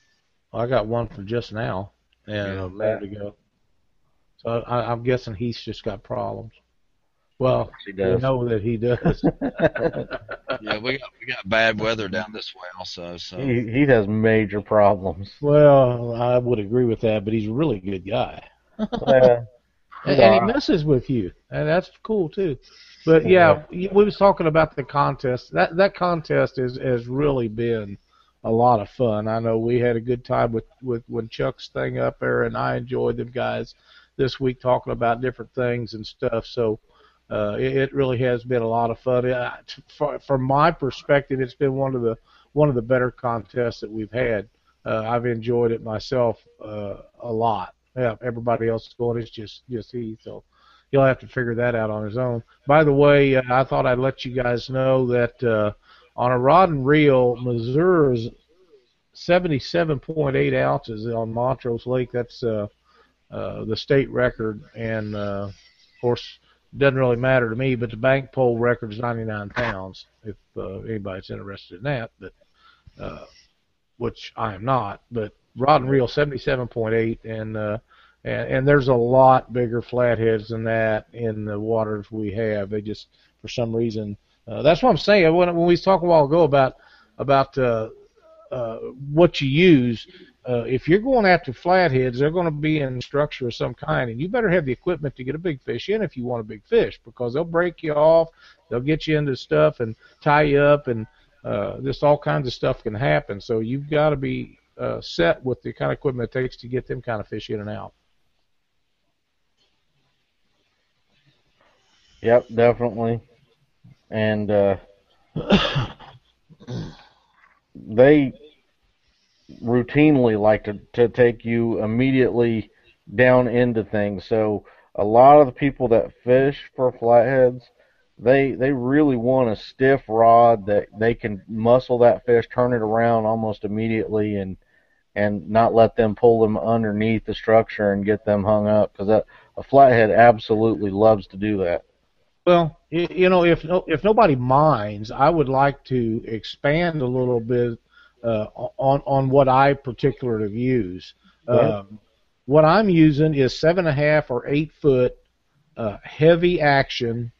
Well, I got one from just now and yeah, a minute ago. So I, I'm guessing he's just got problems. Well, he does. we know that he does. [LAUGHS] yeah, we got we got bad weather down this way also. So he he has major problems. Well, I would agree with that, but he's a really good guy. Yeah. [LAUGHS] and, and he messes with you, and that's cool too. But yeah, we was talking about the contest. That that contest is has really been a lot of fun. I know we had a good time with with when Chuck's thing up there, and I enjoyed them guys this week talking about different things and stuff. So uh, it, it really has been a lot of fun. Uh, for, from my perspective, it's been one of the one of the better contests that we've had. Uh, I've enjoyed it myself uh, a lot. Yeah, everybody else is going. It's just just he. So he'll have to figure that out on his own. By the way, uh, I thought I'd let you guys know that uh, on a rod and reel, Missouri's 77.8 ounces on Montrose Lake. That's uh, uh, the state record, and uh, of course, doesn't really matter to me. But the bank record is 99 pounds. If uh, anybody's interested in that, but uh, which I am not. But rod and reel 77.8, and uh, and, and there's a lot bigger flatheads than that in the waters we have. They just, for some reason, uh, that's what I'm saying. When, when we talked a while ago about about uh, uh, what you use, uh, if you're going after flatheads, they're going to be in structure of some kind, and you better have the equipment to get a big fish in if you want a big fish, because they'll break you off, they'll get you into stuff and tie you up, and uh, just all kinds of stuff can happen. So you've got to be uh, set with the kind of equipment it takes to get them kind of fish in and out. Yep, definitely. And uh, [COUGHS] they routinely like to, to take you immediately down into things. So a lot of the people that fish for flatheads, they they really want a stiff rod that they can muscle that fish, turn it around almost immediately, and and not let them pull them underneath the structure and get them hung up because a flathead absolutely loves to do that. Well, you know, if if nobody minds, I would like to expand a little bit uh, on on what I particularly use. Um, what I'm using is seven and a half or eight foot uh, heavy action,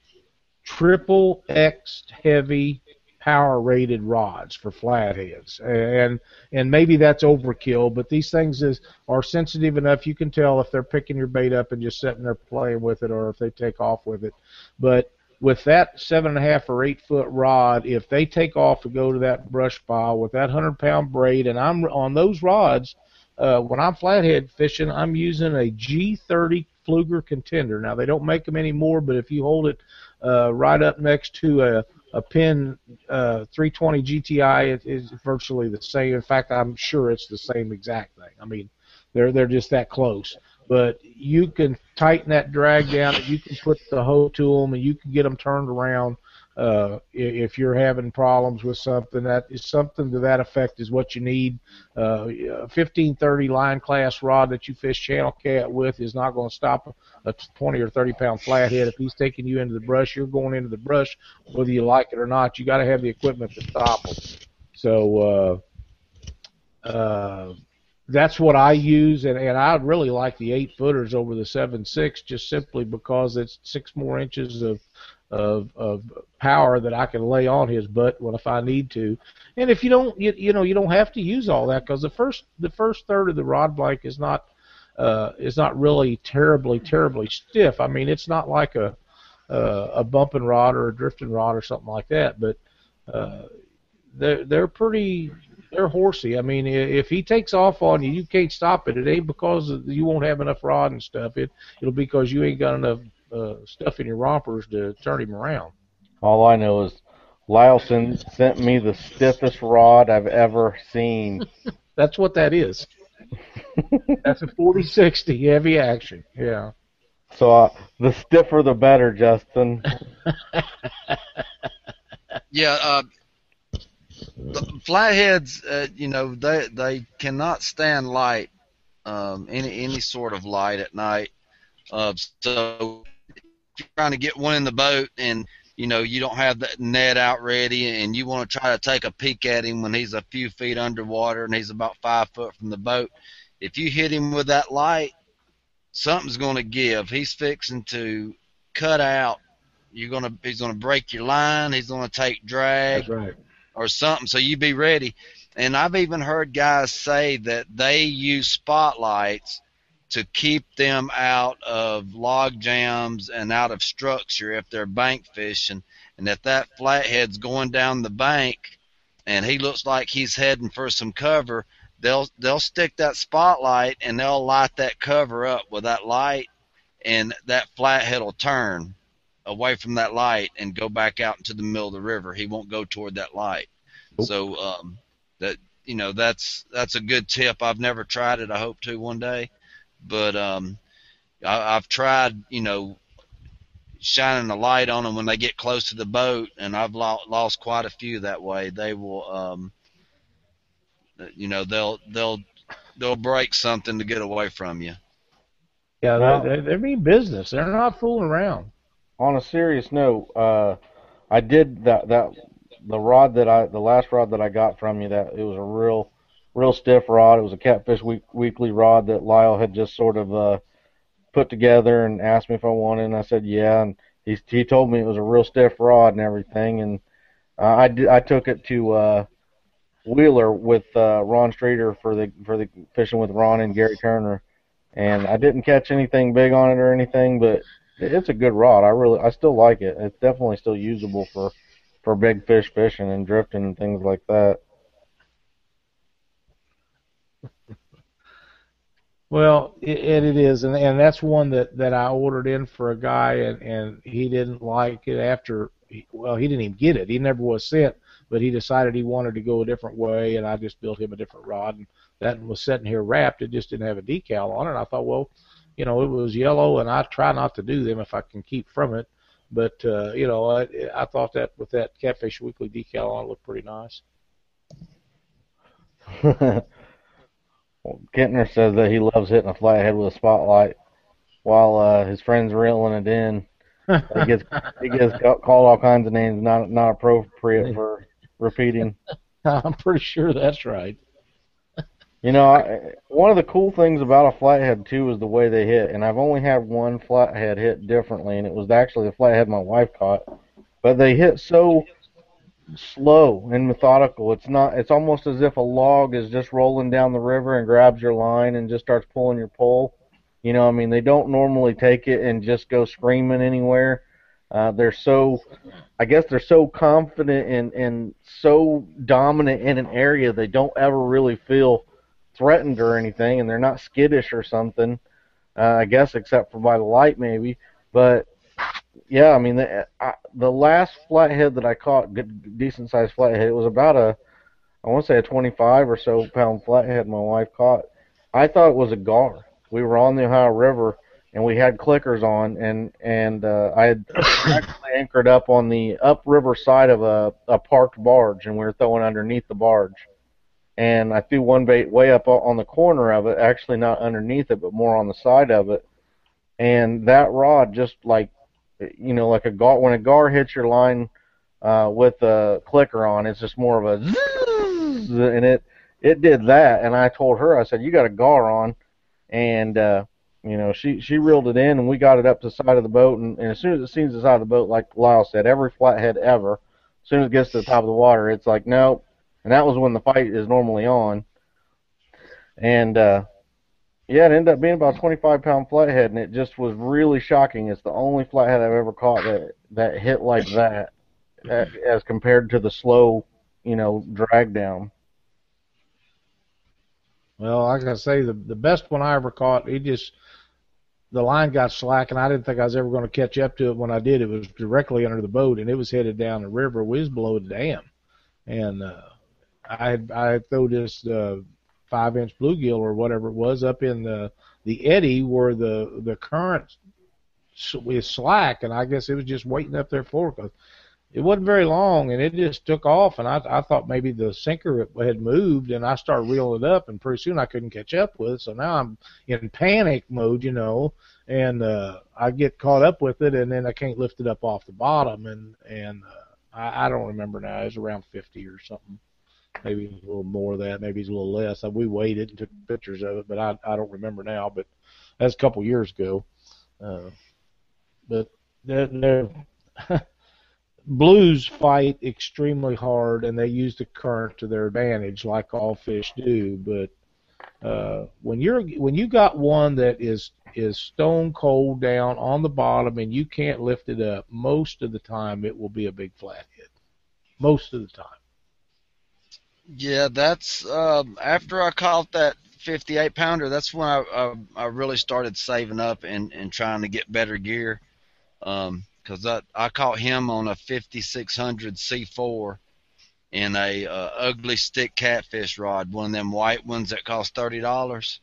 triple X heavy power rated rods for flatheads. And and maybe that's overkill but these things is are sensitive enough. You can tell if they're picking your bait up and just sitting there playing with it or if they take off with it. But with that seven and a half or eight foot rod if they take off to go to that brush pile with that hundred pound braid and i'm on those rods uh, when i'm flathead fishing i'm using a g30 Pflueger contender now they don't make them anymore but if you hold it uh, right up next to a a Penn uh, 320 GTI it is virtually the same. In fact, I'm sure it's the same exact thing. I mean, they're they're just that close. But you can tighten that drag down, you can put the hoe to them, and you can get them turned around uh, if you're having problems with something, that is something to that effect is what you need. Uh, 1530 line class rod that you fish channel cat with is not going to stop a 20 or 30 pound flathead. If he's taking you into the brush, you're going into the brush, whether you like it or not. You got to have the equipment to stop him. So, uh, uh, that's what I use, and, and I really like the eight footers over the seven six, just simply because it's six more inches of of of power that I can lay on his butt when if I need to. And if you don't, you, you know, you don't have to use all that because the first the first third of the rod blank is not uh, is not really terribly terribly stiff. I mean, it's not like a uh, a bumping rod or a drifting rod or something like that, but uh, they're they're pretty they're horsey. I mean, if he takes off on you, you can't stop it. It ain't because you won't have enough rod and stuff. It it'll be because you ain't got enough uh, stuff in your rompers to turn him around. All I know is Lyleson sent me the stiffest rod I've ever seen. [LAUGHS] That's what that is. [LAUGHS] That's a 4060 heavy action. Yeah. So uh, the stiffer the better, Justin. [LAUGHS] yeah, uh, the flatheads, uh, you know, they they cannot stand light, um, any any sort of light at night. Uh, so if you're trying to get one in the boat and you know you don't have that net out ready and you want to try to take a peek at him when he's a few feet underwater and he's about five foot from the boat, if you hit him with that light, something's going to give. He's fixing to cut out. You're gonna he's gonna break your line. He's gonna take drag. That's right or something. So you be ready. And I've even heard guys say that they use spotlights to keep them out of log jams and out of structure if they're bank fishing. And if that flathead's going down the bank and he looks like he's heading for some cover, they'll they'll stick that spotlight and they'll light that cover up with that light and that flathead will turn away from that light and go back out into the middle of the river. He won't go toward that light. Nope. So um, that you know that's that's a good tip. I've never tried it. I hope to one day, but um, I, I've tried you know shining a light on them when they get close to the boat, and I've lo- lost quite a few that way. They will, um, you know, they'll they'll they'll break something to get away from you. Yeah, they're, they're, business. They're not fooling around on a serious note, uh, I did that that the rod that I the last rod that I got from you that it was a real real stiff rod. It was a Catfish week, Weekly rod that Lyle had just sort of uh, put together and asked me if I wanted, and I said yeah. And he he told me it was a real stiff rod and everything, and uh, I did, I took it to uh, Wheeler with uh, Ron Streeter for the for the fishing with Ron and Gary Turner, and I didn't catch anything big on it or anything, but it's a good rod. I really, I still like it. It's definitely still usable for for big fish fishing and drifting and things like that. Well, it, it is, and and that's one that that I ordered in for a guy, and and he didn't like it after. Well, he didn't even get it. He never was sent, but he decided he wanted to go a different way, and I just built him a different rod, and that was sitting here wrapped. It just didn't have a decal on it. I thought, well, you know, it was yellow, and I try not to do them if I can keep from it. But uh, you know, I, I thought that with that Catfish Weekly decal on, it looked pretty nice. [LAUGHS] well, Kentner says that he loves hitting a flathead with a spotlight, while uh, his friends reeling it in. he gets he gets called all kinds of names not not appropriate [LAUGHS] for repeating. [LAUGHS] I'm pretty sure that's right. You know, I, one of the cool things about a flathead too is the way they hit, and I've only had one flathead hit differently, and it was actually the flathead my wife caught. But they hit so slow and methodical. It's not. It's almost as if a log is just rolling down the river and grabs your line and just starts pulling your pole. You know, I mean, they don't normally take it and just go screaming anywhere. Uh, they're so, I guess they're so confident and and so dominant in an area they don't ever really feel threatened or anything, and they're not skittish or something. Uh, I guess except for by the light maybe. But yeah, I mean the I, the last flathead that I caught, good decent sized flathead, it was about a I want to say a 25 or so pound flathead my wife caught. I thought it was a gar. We were on the Ohio River and we had clickers on and and uh, I had actually anchored up on the upriver side of a, a parked barge and we were throwing underneath the barge and I threw one bait way up on the corner of it, actually not underneath it, but more on the side of it. And that rod just like, you know, like a gar when a gar hits your line uh, with a clicker on, it's just more of a zzz, and it it did that, and I told her, I said, you got a gar on, and uh, you know, she she reeled it in, and we got it up to the side of the boat, and, and as soon as it sees the side of the boat, like Lyle said, every flathead ever, as soon as it gets to the top of the water, it's like nope, and that was when the fight is normally on, and uh, yeah, it ended up being about a 25 pound flathead, and it just was really shocking. It's the only flathead I've ever caught that that hit like that, as compared to the slow, you know, drag down. Well, like I say, the the best one I ever caught, he just the line got slack, and I didn't think I was ever going to catch up to it. When I did, it was directly under the boat, and it was headed down the river. We was below the dam, and uh, I I throw this uh, five inch bluegill or whatever it was up in the the eddy where the the current is slack, and I guess it was just waiting up there for because it wasn't very long, and it just took off. And I I thought maybe the sinker had moved, and I started reeling it up, and pretty soon I couldn't catch up with it. So now I'm in panic mode, you know, and uh, I get caught up with it, and then I can't lift it up off the bottom, and and uh, I, I don't remember now. It was around 50 or something maybe a little more of that, maybe it's a little less. We waited and took pictures of it, but I I don't remember now. But that's a couple years ago. Uh, but they're, they're [LAUGHS] blues fight extremely hard, and they use the current to their advantage, like all fish do. But uh, when you're when you got one that is is stone cold down on the bottom and you can't lift it up, most of the time it will be a big flathead. Most of the time. Yeah, that's um, after I caught that 58 pounder. That's when I, I I really started saving up and and trying to get better gear. Um, because I I caught him on a 5600 C4 in a uh, Ugly Stik catfish rod, one of them white ones that cost thirty dollars,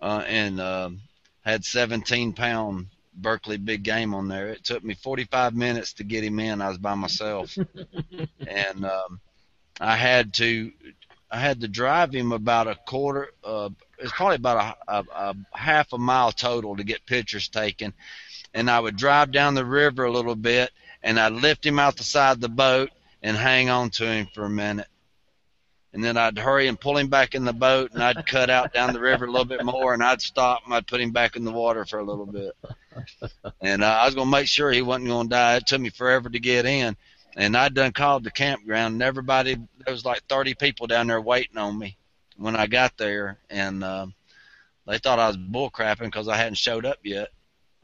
uh, and um, had 17 pound Berkley big game on there. It took me 45 minutes to get him in. I was by myself, [LAUGHS] and um, I had to I had to drive him about a quarter. Uh, it's probably about a, a, a half a mile total to get pictures taken, and I would drive down the river a little bit, and I'd lift him out the side of the boat and hang on to him for a minute, and then I'd hurry and pull him back in the boat, and I'd cut out down the river a little bit more, and I'd stop and I'd put him back in the water for a little bit, and uh, I was gonna make sure he wasn't gonna die. It took me forever to get in and I done called the campground, and everybody there was like 30 people down there waiting on me when I got there, and uh, they thought I was bull crapping because I hadn't showed up yet.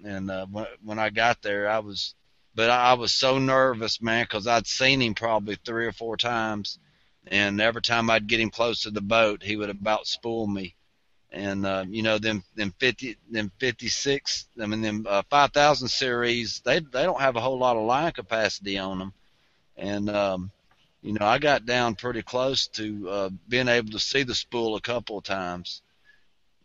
And uh, when when I got there, I was, but I was so nervous, man, because I'd seen him probably three or four times, and every time I'd get him close to the boat, he would about spool me. And uh, you know them them fifty them fifty six I mean them uh, five thousand series they they don't have a whole lot of line capacity on them and um, you know I got down pretty close to uh, being able to see the spool a couple of times,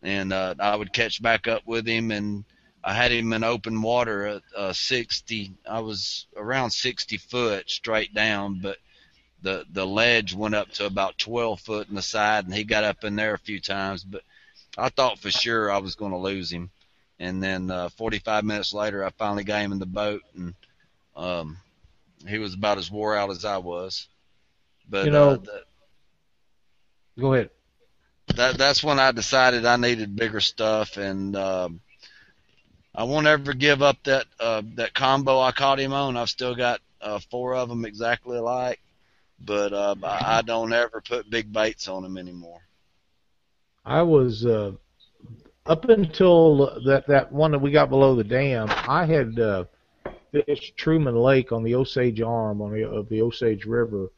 and uh, I would catch back up with him, and I had him in open water at uh, 60. I was around 60 foot straight down, but the the ledge went up to about 12 foot in the side, and he got up in there a few times, but I thought for sure I was going to lose him. And then uh, 45 minutes later, I finally got him in the boat, and um, he was about as wore out as I was. But you know, uh, that, go ahead. That that's when I decided I needed bigger stuff, and um, I won't ever give up that uh, that combo I caught him on. I've still got uh, four of them exactly alike, but uh, I don't ever put big baits on them anymore. I was uh, up until that that one that we got below the dam. I had uh, fished Truman Lake on the Osage Arm on the of the Osage River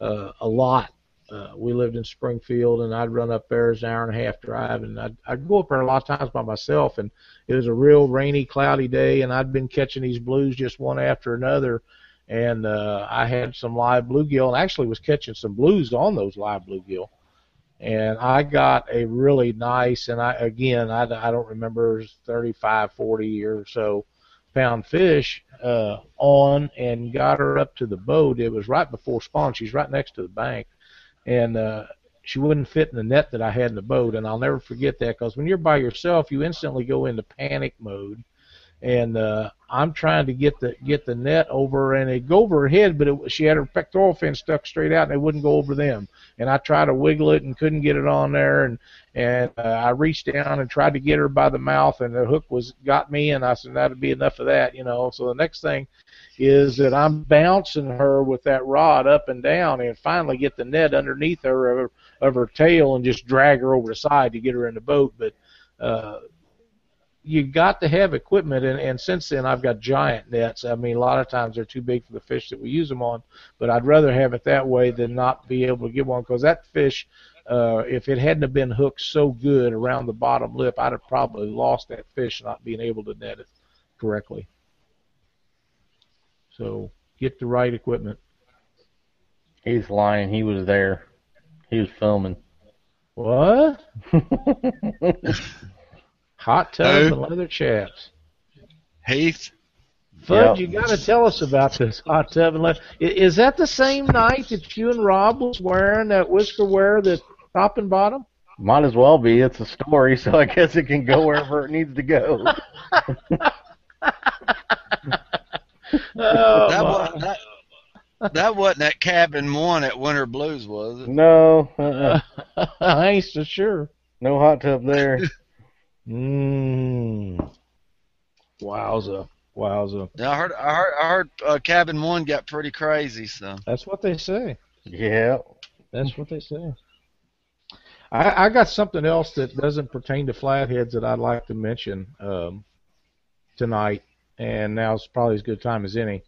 uh, a lot. Uh, we lived in Springfield, and I'd run up there as an hour and a half drive, and I'd, I'd go up there a lot of times by myself. And it was a real rainy, cloudy day, and I'd been catching these blues just one after another. And uh, I had some live bluegill, and actually was catching some blues on those live bluegill. And I got a really nice, and I again I, I don't remember 35, 40 or so pound fish uh, on and got her up to the boat. It was right before spawn. She's right next to the bank, and uh, she wouldn't fit in the net that I had in the boat. And I'll never forget that because when you're by yourself, you instantly go into panic mode, and uh, I'm trying to get the get the net over, and it go over her head, but it, she had her pectoral fin stuck straight out, and it wouldn't go over them. And I tried to wiggle it and couldn't get it on there, and and uh, I reached down and tried to get her by the mouth, and the hook was got me, and I said that'd be enough of that, you know. So the next thing is that I'm bouncing her with that rod up and down, and finally get the net underneath her of, of her tail and just drag her over the side to get her in the boat, but. Uh, you got to have equipment, and, and since then I've got giant nets. I mean, a lot of times they're too big for the fish that we use them on, but I'd rather have it that way than not be able to get one because that fish, uh, if it hadn't have been hooked so good around the bottom lip, I'd have probably lost that fish not being able to net it correctly. So get the right equipment. He's lying. He was there. He was filming. What? [LAUGHS] Hot tub and leather chaps. Heath. Fud, Yep. you got to tell us about this hot tub and leather. Is that the same night that you and Rob was wearing that whisker wear, the top and bottom? Might as well be. It's a story, so I guess it can go wherever it needs to go. [LAUGHS] Oh, that, my. was, that, that wasn't that cabin one at Winter Blues, was it? No, uh-uh. [LAUGHS] I ain't so sure. no hot tub there. [LAUGHS] Mmm. Wowza. Wowza. Yeah, I heard. I heard. I heard uh, cabin one got pretty crazy. So That's what they say. Yeah. That's what they say. I, I got something else that doesn't pertain to flatheads that I'd like to mention um, tonight, and now's probably as good a time as any.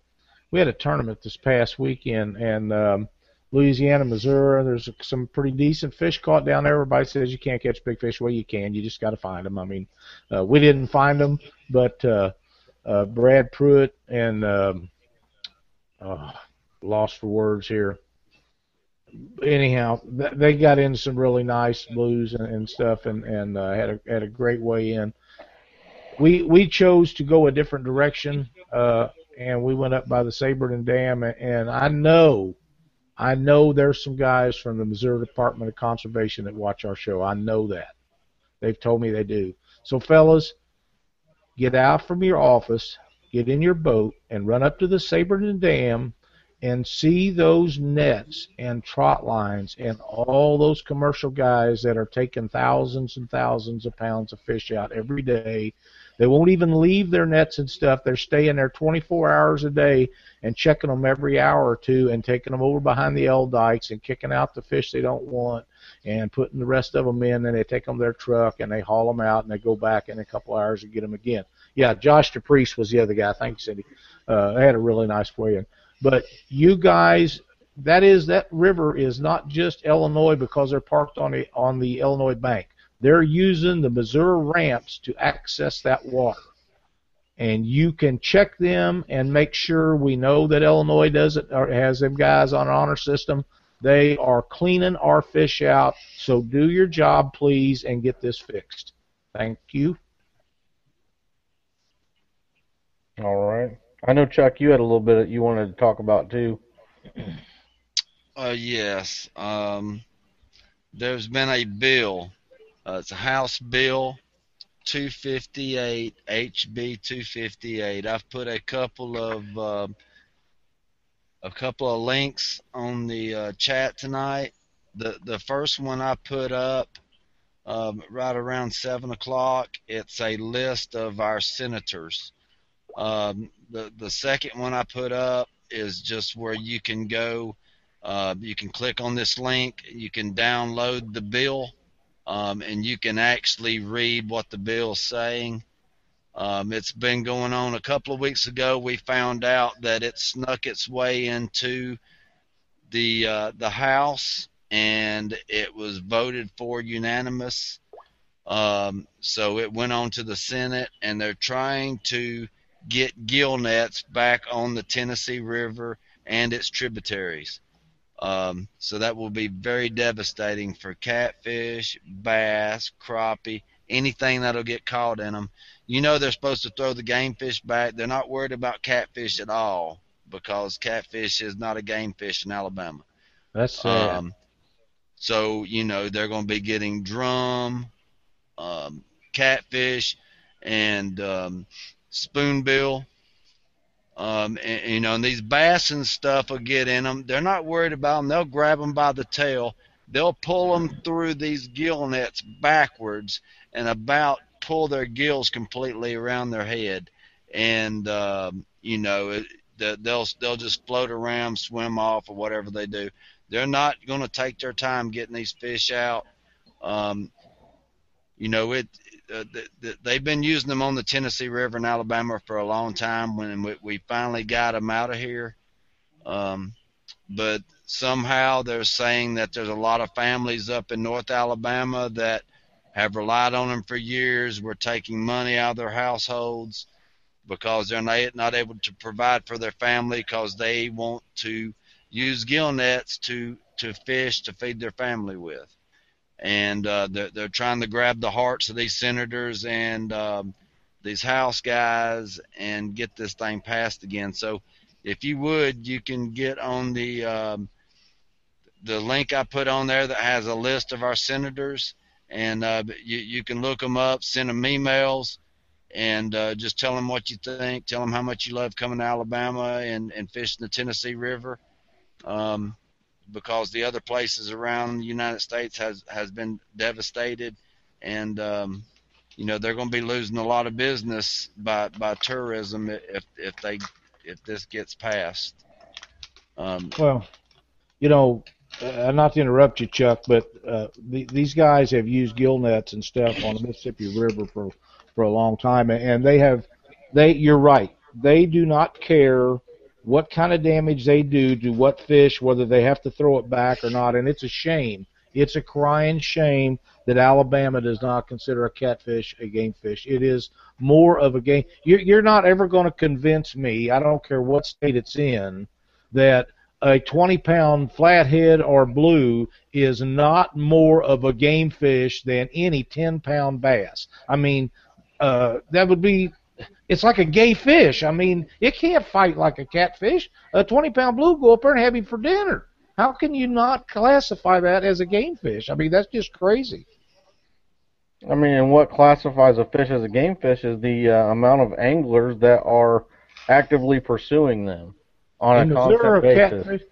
We had a tournament this past weekend, and um, Louisiana, Missouri. There's some pretty decent fish caught down there. Everybody says you can't catch big fish. Well, you can. You just got to find them. I mean, uh, we didn't find them, but uh, uh, Brad Pruitt and um, uh, lost for words here anyhow, th- they got in some really nice blues and, and stuff, and and uh, had a had a great way in. We we chose to go a different direction, uh, and we went up by the Saverton Dam, and, and I know, I know there's some guys from the Missouri Department of Conservation that watch our show. I know that. They've told me they do. So fellas, get out from your office, get in your boat, and run up to the Saverton Dam and see those nets and trot lines and all those commercial guys that are taking thousands and thousands of pounds of fish out every day. They won't even leave their nets and stuff. They're staying there 24 hours a day and checking them every hour or two and taking them over behind the L dikes and kicking out the fish they don't want and putting the rest of them in. And they take them their truck and they haul them out and they go back in a couple hours and get them again. Yeah, Josh DePriest was the other guy. Thanks, Cindy. Uh, they had a really nice way in. But you guys, that is that river is not just Illinois because they're parked on the on the Illinois bank. They're using the Missouri ramps to access that water. And you can check them and make sure we know that Illinois does it or has them guys on an honor system. They are cleaning our fish out. So do your job, please, and get this fixed. Thank you. All right. I know Chuck, you had a little bit that you wanted to talk about too. Uh, yes. Um, there's been a bill. Uh, it's a House Bill 258, HB 258. I've put a couple of uh, a couple of links on the uh, chat tonight. The the first one I put up um, right around seven o'clock. It's a list of our senators. Um, the the second one I put up is just where you can go. Uh, you can click on this link. You can download the bill, um, and you can actually read what the bill's saying. Um, it's been going on a couple of weeks ago. We found out that it snuck its way into the uh, the House, and it was voted for unanimous. Um, so it went on to the Senate, and they're trying to get gill nets back on the Tennessee River and its tributaries. Um, so that will be very devastating for catfish, bass, crappie, anything that'll get caught in them. You know they're supposed to throw the game fish back. They're not worried about catfish at all because catfish is not a game fish in Alabama. That's sad. Um, so you know they're going to be getting drum, um, catfish, and um, spoonbill. Um, and, you know, and these bass and stuff will get in them. They're not worried about them. They'll grab them by the tail. They'll pull them through these gill nets backwards and about pull their gills completely around their head. And um, you know, it, they'll they'll just float around, swim off, or whatever they do. They're not going to take their time getting these fish out. Um, you know, it uh, they've been using them on the Tennessee River in Alabama for a long time. When we, we finally got them out of here, um, but somehow they're saying that there's a lot of families up in North Alabama that have relied on them for years. We're taking money out of their households because they're not, not able to provide for their family because they want to use gill nets to to fish to feed their family with and uh, they're, they're trying to grab the hearts of these senators and um, these House guys and get this thing passed again. So, if you would, you can get on the um, the link I put on there that has a list of our senators, and uh, you you can look them up, send them emails, and uh, just tell them what you think. Tell them how much you love coming to Alabama and and fishing the Tennessee River. Um, because the other places around the United States has has been devastated, and um, you know they're going to be losing a lot of business by by tourism if if they if this gets passed. Um, well, you know, uh, not to interrupt you, Chuck, but uh, the, these guys have used gill nets and stuff on the Mississippi River for for a long time, and they have they. You're right. They do not care what kind of damage they do to what fish, whether they have to throw it back or not. And it's a shame. It's a crying shame that Alabama does not consider a catfish a game fish. It is more of a game. You're, you're not ever going to convince me, I don't care what state it's in, that a 20 pound flathead or blue is not more of a game fish than any 10 pound bass. I mean, uh, that would be it's like a gay fish. I mean, it can't fight like a catfish. A 20 pound blue go up there and have him for dinner. How can you not classify that as a game fish? I mean, that's just crazy. I mean, and what classifies a fish as a game fish is the uh, amount of anglers that are actively pursuing them on in a Missouri, basis. Catfish,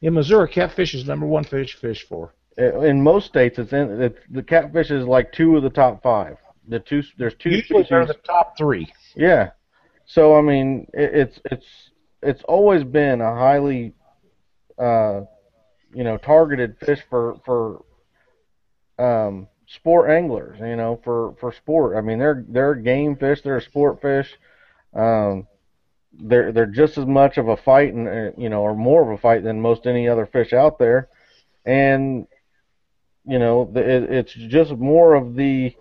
in Missouri, catfish is number one fish fish for. In most states, it's in it's, the catfish is like two of the top five. The two there's two. Usually, species. they're the top three. Yeah. So I mean, it, it's it's it's always been a highly, uh, you know, targeted fish for for um, sport anglers. You know, for for sport. I mean, they're they're game fish. They're a sport fish. Um, they're they're just as much of a fight and uh, you know, or more of a fight than most any other fish out there, and you know, it, it's just more of the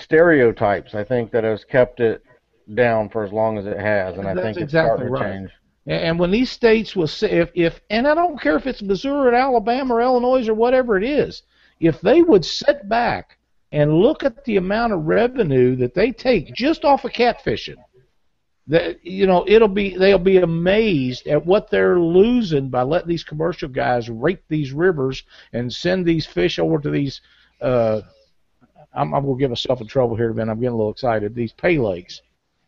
stereotypes. I think that has kept it down for as long as it has, and I think it's exactly starting right. to change. And when these states will say, if, if, and I don't care if it's Missouri or Alabama or Illinois or whatever it is, if they would sit back and look at the amount of revenue that they take just off of catfishing, that you know it'll be they'll be amazed at what they're losing by letting these commercial guys rape these rivers and send these fish over to these uh, I'm, I'm going to give myself in trouble here, Ben. I'm getting a little excited. These pay lakes,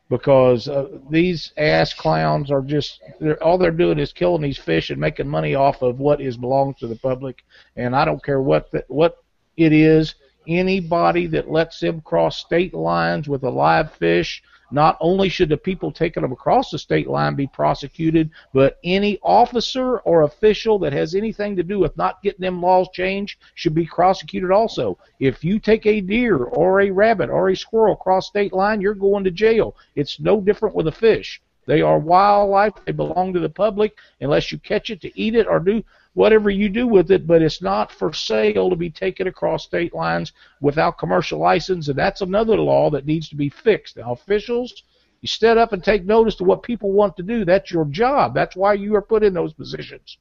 because uh, these ass clowns are just they're, all they're doing is killing these fish and making money off of what is belongs to the public. And I don't care what the, what it is. Anybody that lets them cross state lines with a live fish not only should the people taking them across the state line be prosecuted, but any officer or official that has anything to do with not getting them laws changed should be prosecuted also. If you take a deer or a rabbit or a squirrel across state line, you're going to jail. It's no different with a fish. They are wildlife. They belong to the public unless you catch it to eat it or do whatever you do with it, but it's not for sale to be taken across state lines without commercial license, and that's another law that needs to be fixed. Now, officials, you stand up and take notice to what people want to do. That's your job. That's why you are put in those positions.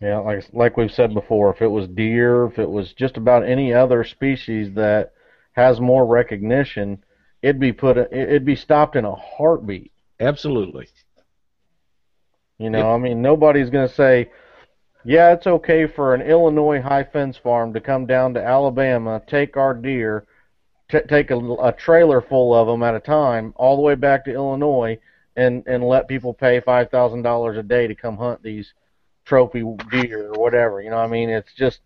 Yeah, like like we've said before, if it was deer, if it was just about any other species that has more recognition, it'd be put it'd be stopped in a heartbeat. Absolutely. You know, I mean, nobody's going to say, yeah, it's okay for an Illinois high fence farm to come down to Alabama, take our deer, t- take a, a trailer full of them at a time all the way back to Illinois and and let people pay five thousand dollars a day to come hunt these trophy deer or whatever. You know, what I mean, it's just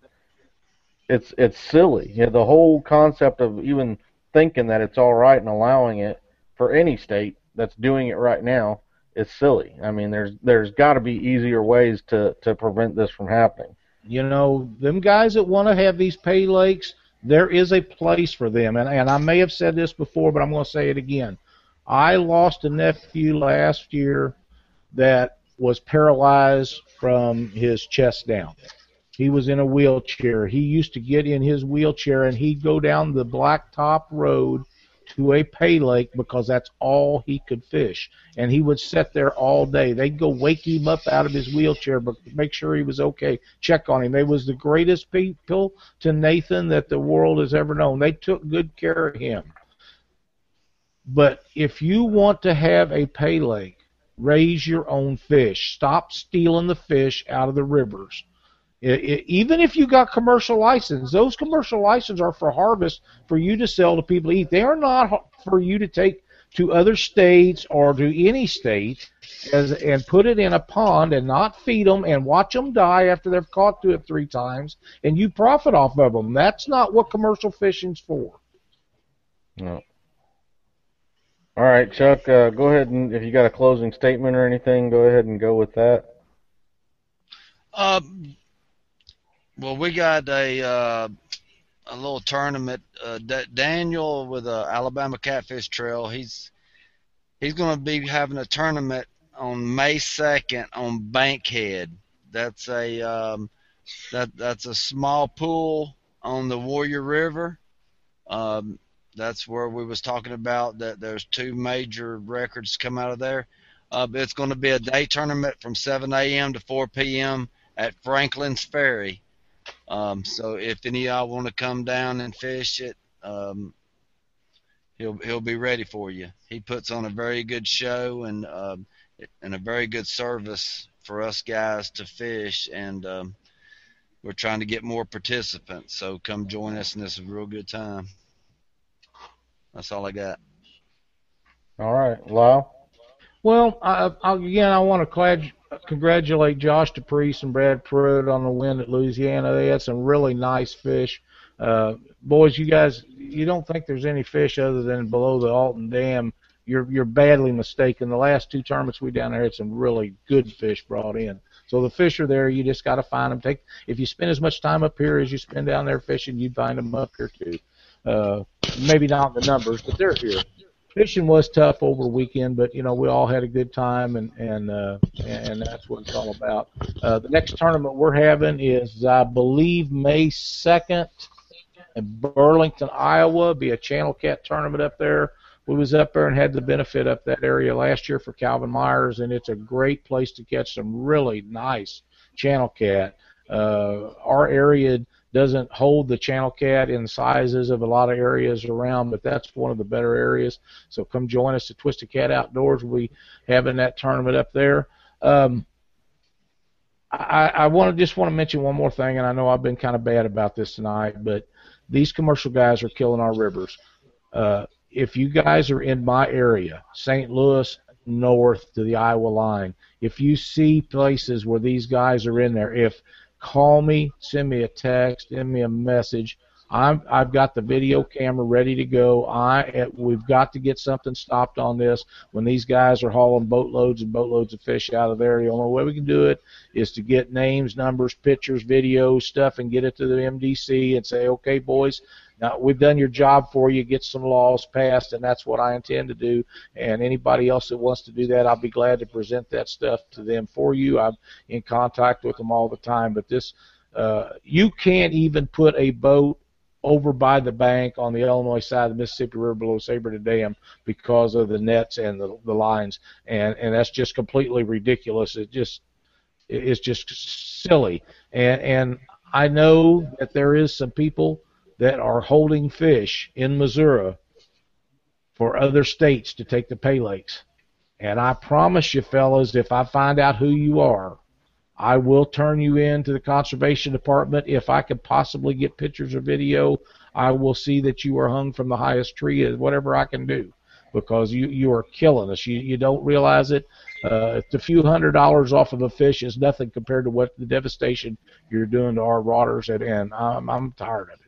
it's it's silly. You know, the whole concept of even thinking that it's all right and allowing it for any state that's doing it right now is silly. I mean, there's there's got to be easier ways to to prevent this from happening. You know, them guys that want to have these pay lakes, there is a place for them. And and I may have said this before, but I'm going to say it again. I lost a nephew last year that was paralyzed from his chest down. He was in a wheelchair. He used to get in his wheelchair and he'd go down the blacktop road to a pay lake because that's all he could fish. And he would sit there all day. They'd go wake him up out of his wheelchair, but make sure he was okay, check on him. They was the greatest people to Nathan that the world has ever known. They took good care of him. But if you want to have a pay lake, raise your own fish. Stop stealing the fish out of the rivers. It, it, even if you got commercial license, those commercial licenses are for harvest for you to sell to people to eat. They are not for you to take to other states or to any state as, and put it in a pond and not feed them and watch them die after they've caught to it three times and you profit off of them. That's not what commercial fishing's for. No. All right, Chuck. Uh, go ahead and if you got a closing statement or anything, go ahead and go with that. Uh, well, we got a uh, a little tournament. Uh, D- Daniel with the Alabama Catfish Trail. He's he's going to be having a tournament on May second on Bankhead. That's a um, that that's a small pool on the Warrior River. Um, that's where we was talking about that. There's two major records come out of there. Uh, it's going to be a day tournament from 7 a.m. to 4 p.m. at Franklin's Ferry. Um, so if any of y'all want to come down and fish it, um, he'll he'll be ready for you. He puts on a very good show and uh, and a very good service for us guys to fish, and um, we're trying to get more participants. So come join us, and this is a real good time. That's all I got. All right, Lyle. Well, I, I, again, I want to congratulate Josh DePriest and Brad Pruitt on the win at Louisiana. They had some really nice fish. Uh, boys, you guys, you don't think there's any fish other than below the Alton Dam. You're you're badly mistaken. The last two tournaments we down there had some really good fish brought in. So the fish are there. You just got to find them. Take if you spend as much time up here as you spend down there fishing, you'd find them up here too. Uh, maybe not the numbers, but they're here fishing was tough over the weekend, but you know we all had a good time, and and uh, and that's what it's all about. Uh, the next tournament we're having is, I believe, May second in Burlington, Iowa. Be a channel cat tournament up there. We was up there and had the benefit up that area last year for Calvin Myers, and it's a great place to catch some really nice channel cat. Uh, our area doesn't hold the channel cat in sizes of a lot of areas around, but that's one of the better areas. So come join us at Twisted Cat Outdoors. We'll be having that tournament up there. Um, I, I want to just want to mention one more thing, and I know I've been kind of bad about this tonight, but these commercial guys are killing our rivers. Uh, if you guys are in my area, St. Louis north to the Iowa line, if you see places where these guys are in there, if call me, send me a text, send me a message. I'm, I've got the video camera ready to go. I we've got to get something stopped on this. When these guys are hauling boatloads and boatloads of fish out of there, the only way we can do it is to get names, numbers, pictures, videos, stuff, and get it to the MDC and say, okay, boys, now, we've done your job for you, get some laws passed, and that's what I intend to do. And anybody else that wants to do that, I'll be glad to present that stuff to them for you. I'm in contact with them all the time. But this, uh, you can't even put a boat over by the bank on the Illinois side of the Mississippi River below Saverton Dam because of the nets and the, the lines, and and that's just completely ridiculous. It just it's just silly, and and I know that there is some people that are holding fish in Missouri for other states to take the pay lakes. And I promise you, fellas, if I find out who you are, I will turn you in to the conservation department if I could possibly get pictures or video. I will see that you are hung from the highest tree, whatever I can do, because you you are killing us. You you don't realize it. Uh, a few hundred dollars off of a fish is nothing compared to what the devastation you're doing to our waters, and, and I'm I'm tired of it.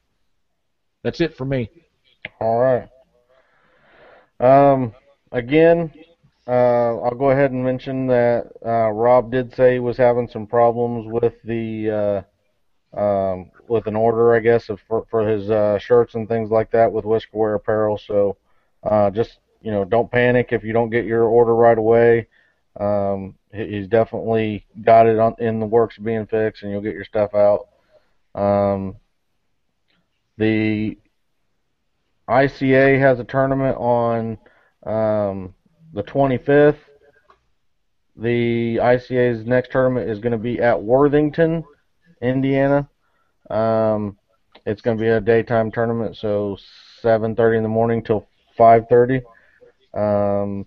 That's it for me. All right. Um, again, uh, I'll go ahead and mention that uh, Rob did say he was having some problems with the uh, um, with an order, I guess, of, for, for his uh, shirts and things like that with Whiskerware Apparel. So uh, just you know, don't panic if you don't get your order right away. Um, he's definitely got it on, in the works being fixed, and you'll get your stuff out. Um, the ICA has a tournament on um, the 25th. The ICA's next tournament is going to be at Worthington, Indiana. Um, it's going to be a daytime tournament, so 7:30 in the morning till 5:30. Um,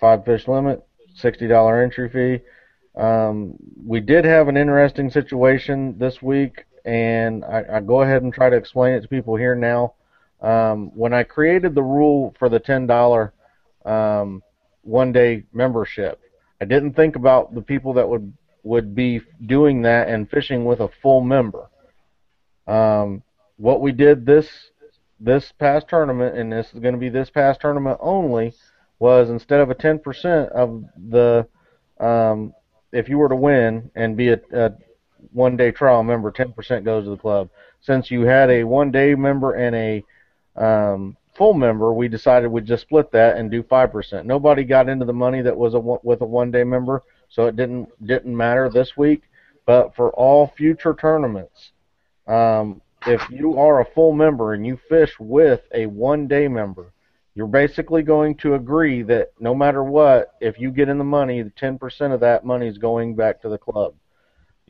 five fish limit, $60 entry fee. Um, we did have an interesting situation this week, and I, I go ahead and try to explain it to people here now. Um, when I created the rule for the $10 um, one day membership. I didn't think about the people that would would be doing that and fishing with a full member. Um, what we did this this past tournament, and this is going to be this past tournament only, was instead of a 10% of the, um, if you were to win and be a, a one day trial member, 10% goes to the club. Since you had a one day member and a um, full member, we decided we'd just split that and do five percent. Nobody got into the money that was a, with a one day member, so it didn't didn't matter this week. But for all future tournaments, um, if you are a full member and you fish with a one day member, you're basically going to agree that no matter what, if you get in the money, the 10% of that money is going back to the club.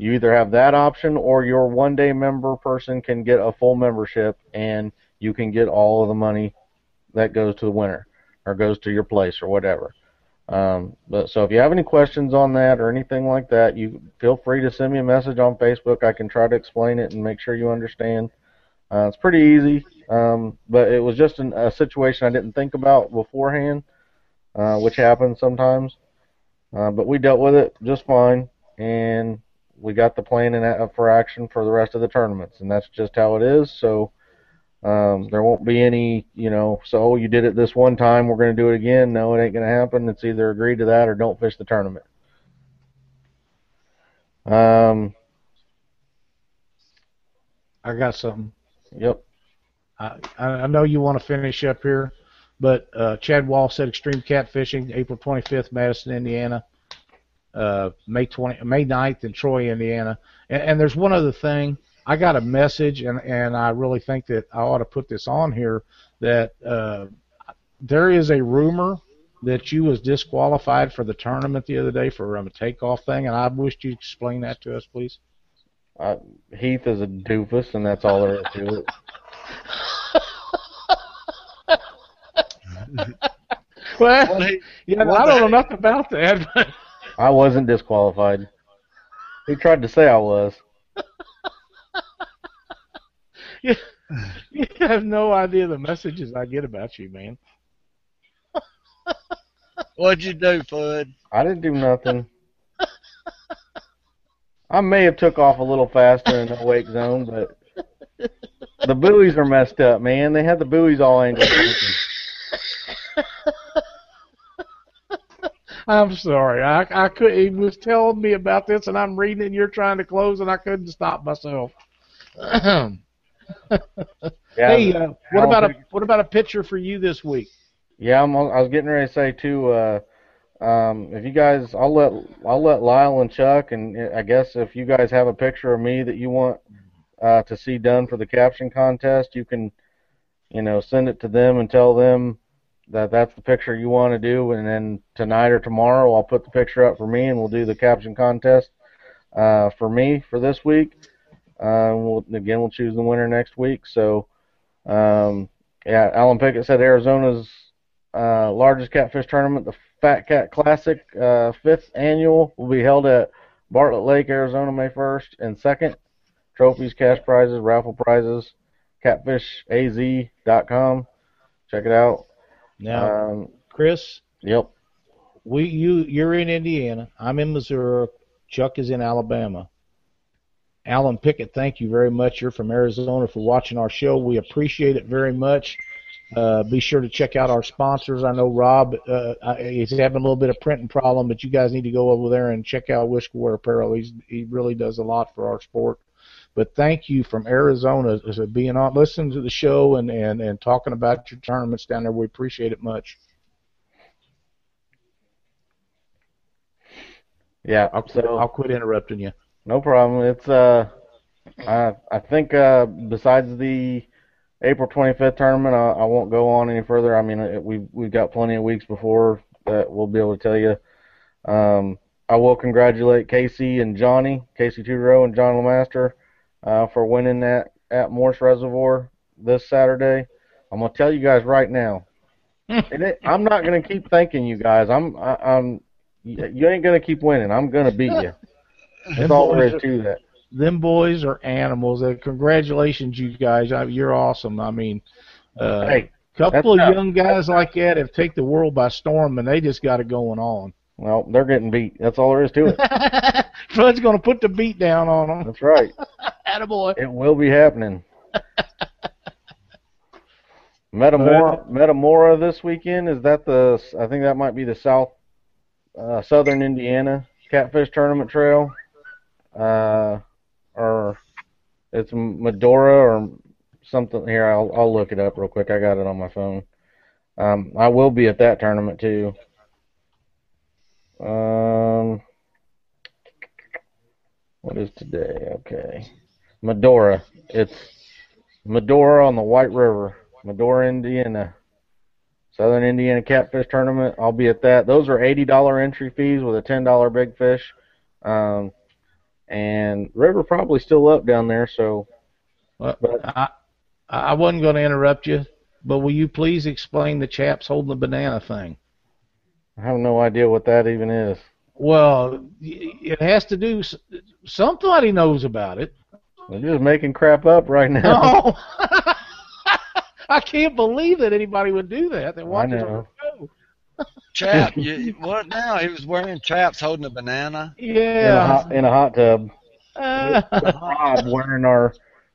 You either have that option or your one day member person can get a full membership and you can get all of the money that goes to the winner or goes to your place or whatever. Um, but so if you have any questions on that or anything like that, you feel free to send me a message on Facebook. I can try to explain it and make sure you understand. Uh, it's pretty easy, um, but it was just an, a situation I didn't think about beforehand, uh, which happens sometimes. Uh, but we dealt with it just fine, and we got the plan in, for action for the rest of the tournaments, and that's just how it is. So um, there won't be any, you know, so you did it this one time, we're going to do it again. No, it ain't going to happen. It's either agree to that or don't fish the tournament. Um, I got something. Yep. I I know you want to finish up here, but uh, Chad Wall said extreme catfishing, April 25th, Madison, Indiana. Uh, May 20, May 9th in Troy, Indiana. And, and there's one other thing. I got a message, and and I really think that I ought to put this on here that uh, there is a rumor that you was disqualified for the tournament the other day for um, a takeoff thing, and I wish you'd explain that to us, please. Uh, Heath is a doofus, and that's all there is to it. [LAUGHS] well, [LAUGHS] yeah, I don't know nothing about that. But I wasn't disqualified. He tried to say I was. [LAUGHS] you, you have no idea the messages I get about you, man. [LAUGHS] What'd you do, Fudd? I didn't do nothing. I may have took off a little faster in the wake zone, but the buoys are messed up, man. They had the buoys all angled. [LAUGHS] I'm sorry. I I could. He was telling me about this, and I'm reading it. and You're trying to close, and I couldn't stop myself. [CLEARS THROAT] Yeah, hey, uh, what about a what about a picture for you this week? Yeah, I'm, I was getting ready to say too. Uh, um, if you guys, I'll let I'll let Lyle and Chuck, and uh, I guess if you guys have a picture of me that you want uh, to see done for the caption contest, you can, you know, send it to them and tell them that that's the picture you want to do, and then tonight or tomorrow I'll put the picture up for me, and we'll do the caption contest uh, for me for this week. Uh, we'll again we'll choose the winner next week. So, um, yeah, Alan Pickett said Arizona's uh, largest catfish tournament, the Fat Cat Classic, uh, fifth annual, will be held at Bartlett Lake, Arizona, May 1st and 2nd. Trophies, cash prizes, raffle prizes, catfishaz.com. Check it out. Now, Um, Chris, yep. we you you're in Indiana. I'm in Missouri. Chuck is in Alabama. Alan Pickett, thank you very much. You're from Arizona for watching our show. We appreciate it very much. Uh, be sure to check out our sponsors. I know Rob uh, he's having a little bit of printing problem, but you guys need to go over there and check out Whiskerware Apparel. He's he really does a lot for our sport. But thank you from Arizona for being on, listening to the show and, and, and talking about your tournaments down there. We appreciate it much. Yeah. I'll so I'll quit interrupting you. no problem. It's uh, I I think uh, besides the April 25th tournament, I, I won't go on any further. I mean, we've we've got plenty of weeks before that we'll be able to tell you. Um, I will congratulate Casey and Johnny, Casey Tudor and John Lemaster, uh, for winning that at Morse Reservoir this Saturday. I'm gonna tell you guys right now. [LAUGHS] and it, I'm not gonna keep thanking you guys. I'm I, I'm you ain't gonna keep winning. I'm gonna beat you. [LAUGHS] That's all there boys is to that. them boys are animals. Uh, congratulations, you guys. I, you're awesome. I mean, uh, Hey, couple of young guys like that have taken the world by storm, and they just got it going on. Well, they're getting beat. That's all there is to it. Fred's going to put the beat down on them. That's right. [LAUGHS] Attaboy. It will be happening. [LAUGHS] Metamora, Metamora this weekend is that the? I think that might be the South, uh, Southern Indiana Catfish Tournament Trail, uh, or it's Medora or something. Here, I'll I'll look it up real quick. I got it on my phone. Um, I will be at that tournament too. Um, what is today? Okay. Medora. It's Medora on the White River, Medora, Indiana. Southern Indiana Catfish Tournament. I'll be at that. Those are eighty dollar entry fees with a ten dollar big fish. Um, and river probably still up down there, so Well, But- I, I wasn't going to interrupt you, but will you please explain the chaps holding the banana thing? I have no idea what that even is. Well, it has to do. Somebody knows about it. They're just making crap up right now. No. [LAUGHS] [LAUGHS] I can't believe that anybody would do that. That watches know. our show. Chap, you, you- [LAUGHS] what now? He was wearing chaps holding a banana. In a Yeah. hot in a hot tub. Uh, Rob wearing our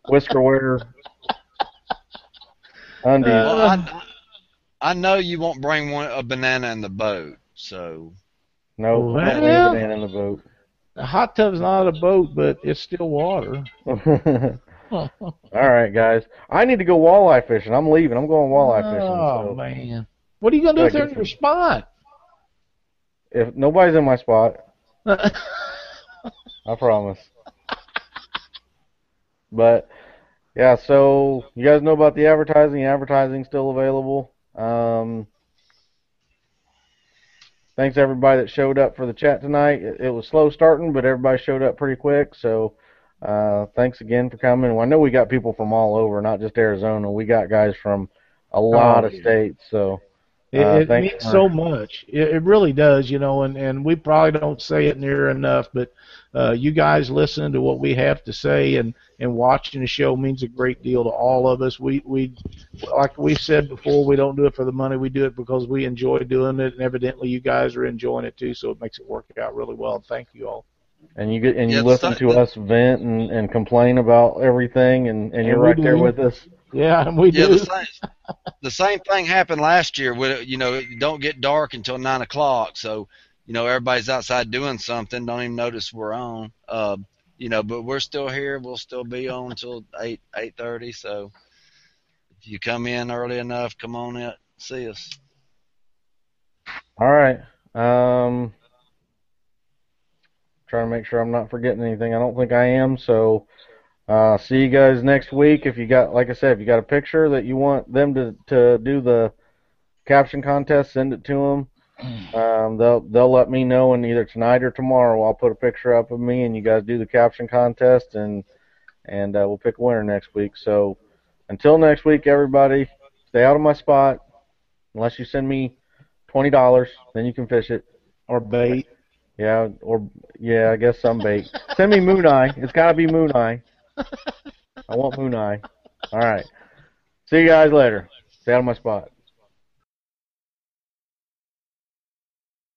Whiskerware undies. Uh, Well, I, I know you won't bring one a banana in the boat, so no, well- don't leave a banana in the boat. a hot tub's not a boat, but it's still water. [LAUGHS] [LAUGHS] All right, guys. I need to go walleye fishing. I'm leaving. I'm going walleye fishing. Oh So man, what are you gonna do Gotta if they're in your spot? if nobody's in my spot, [LAUGHS] I promise. But yeah, so you guys know about the advertising. Advertising's still available. Um, thanks everybody that showed up for the chat tonight. It, it was slow starting, but everybody showed up pretty quick. So uh, thanks again for coming. Well, I know we got people from all over, not just Arizona. We got guys from a lot Oh, of yeah. states. So It, Uh, it means for- so much. It, it really does, you know, and, and we probably don't say it near enough, but uh, you guys listening to what we have to say and, and watching the show means a great deal to all of us. We we like we said before, we don't do it for the money. We do it because we enjoy doing it, and evidently you guys are enjoying it too. So it makes it work out really well. Thank you all. and you get and you Yeah, listen the- to us vent and, and complain about everything, and, and you're we right there with us. Yeah, and [LAUGHS] we yeah. do. The same, the same thing happened last year. With you know, it don't get dark until nine o'clock, so you know everybody's outside doing something. Don't even notice we're on. Uh, you know, but we're still here. We'll still be on until eight eight thirty. So if you come in early enough, come on in, see us. All right. Um, trying to make sure I'm not forgetting anything. I don't think I am. So, uh, see you guys next week. If you got, like I said, if you got a picture that you want them to to do the caption contest, send it to them. [CLEARS THROAT] Um, they'll they'll let me know, and either tonight or tomorrow, I'll put a picture up of me, and you guys do the caption contest, and and uh, we'll pick a winner next week. So, until next week, everybody, stay out of my spot, unless you send me twenty dollars, then you can fish it. Or bait. Yeah, or yeah, I guess some bait. Send me moon eye. It's got to be moon eye. I want moon eye. All right. See you guys later. Stay out of my spot.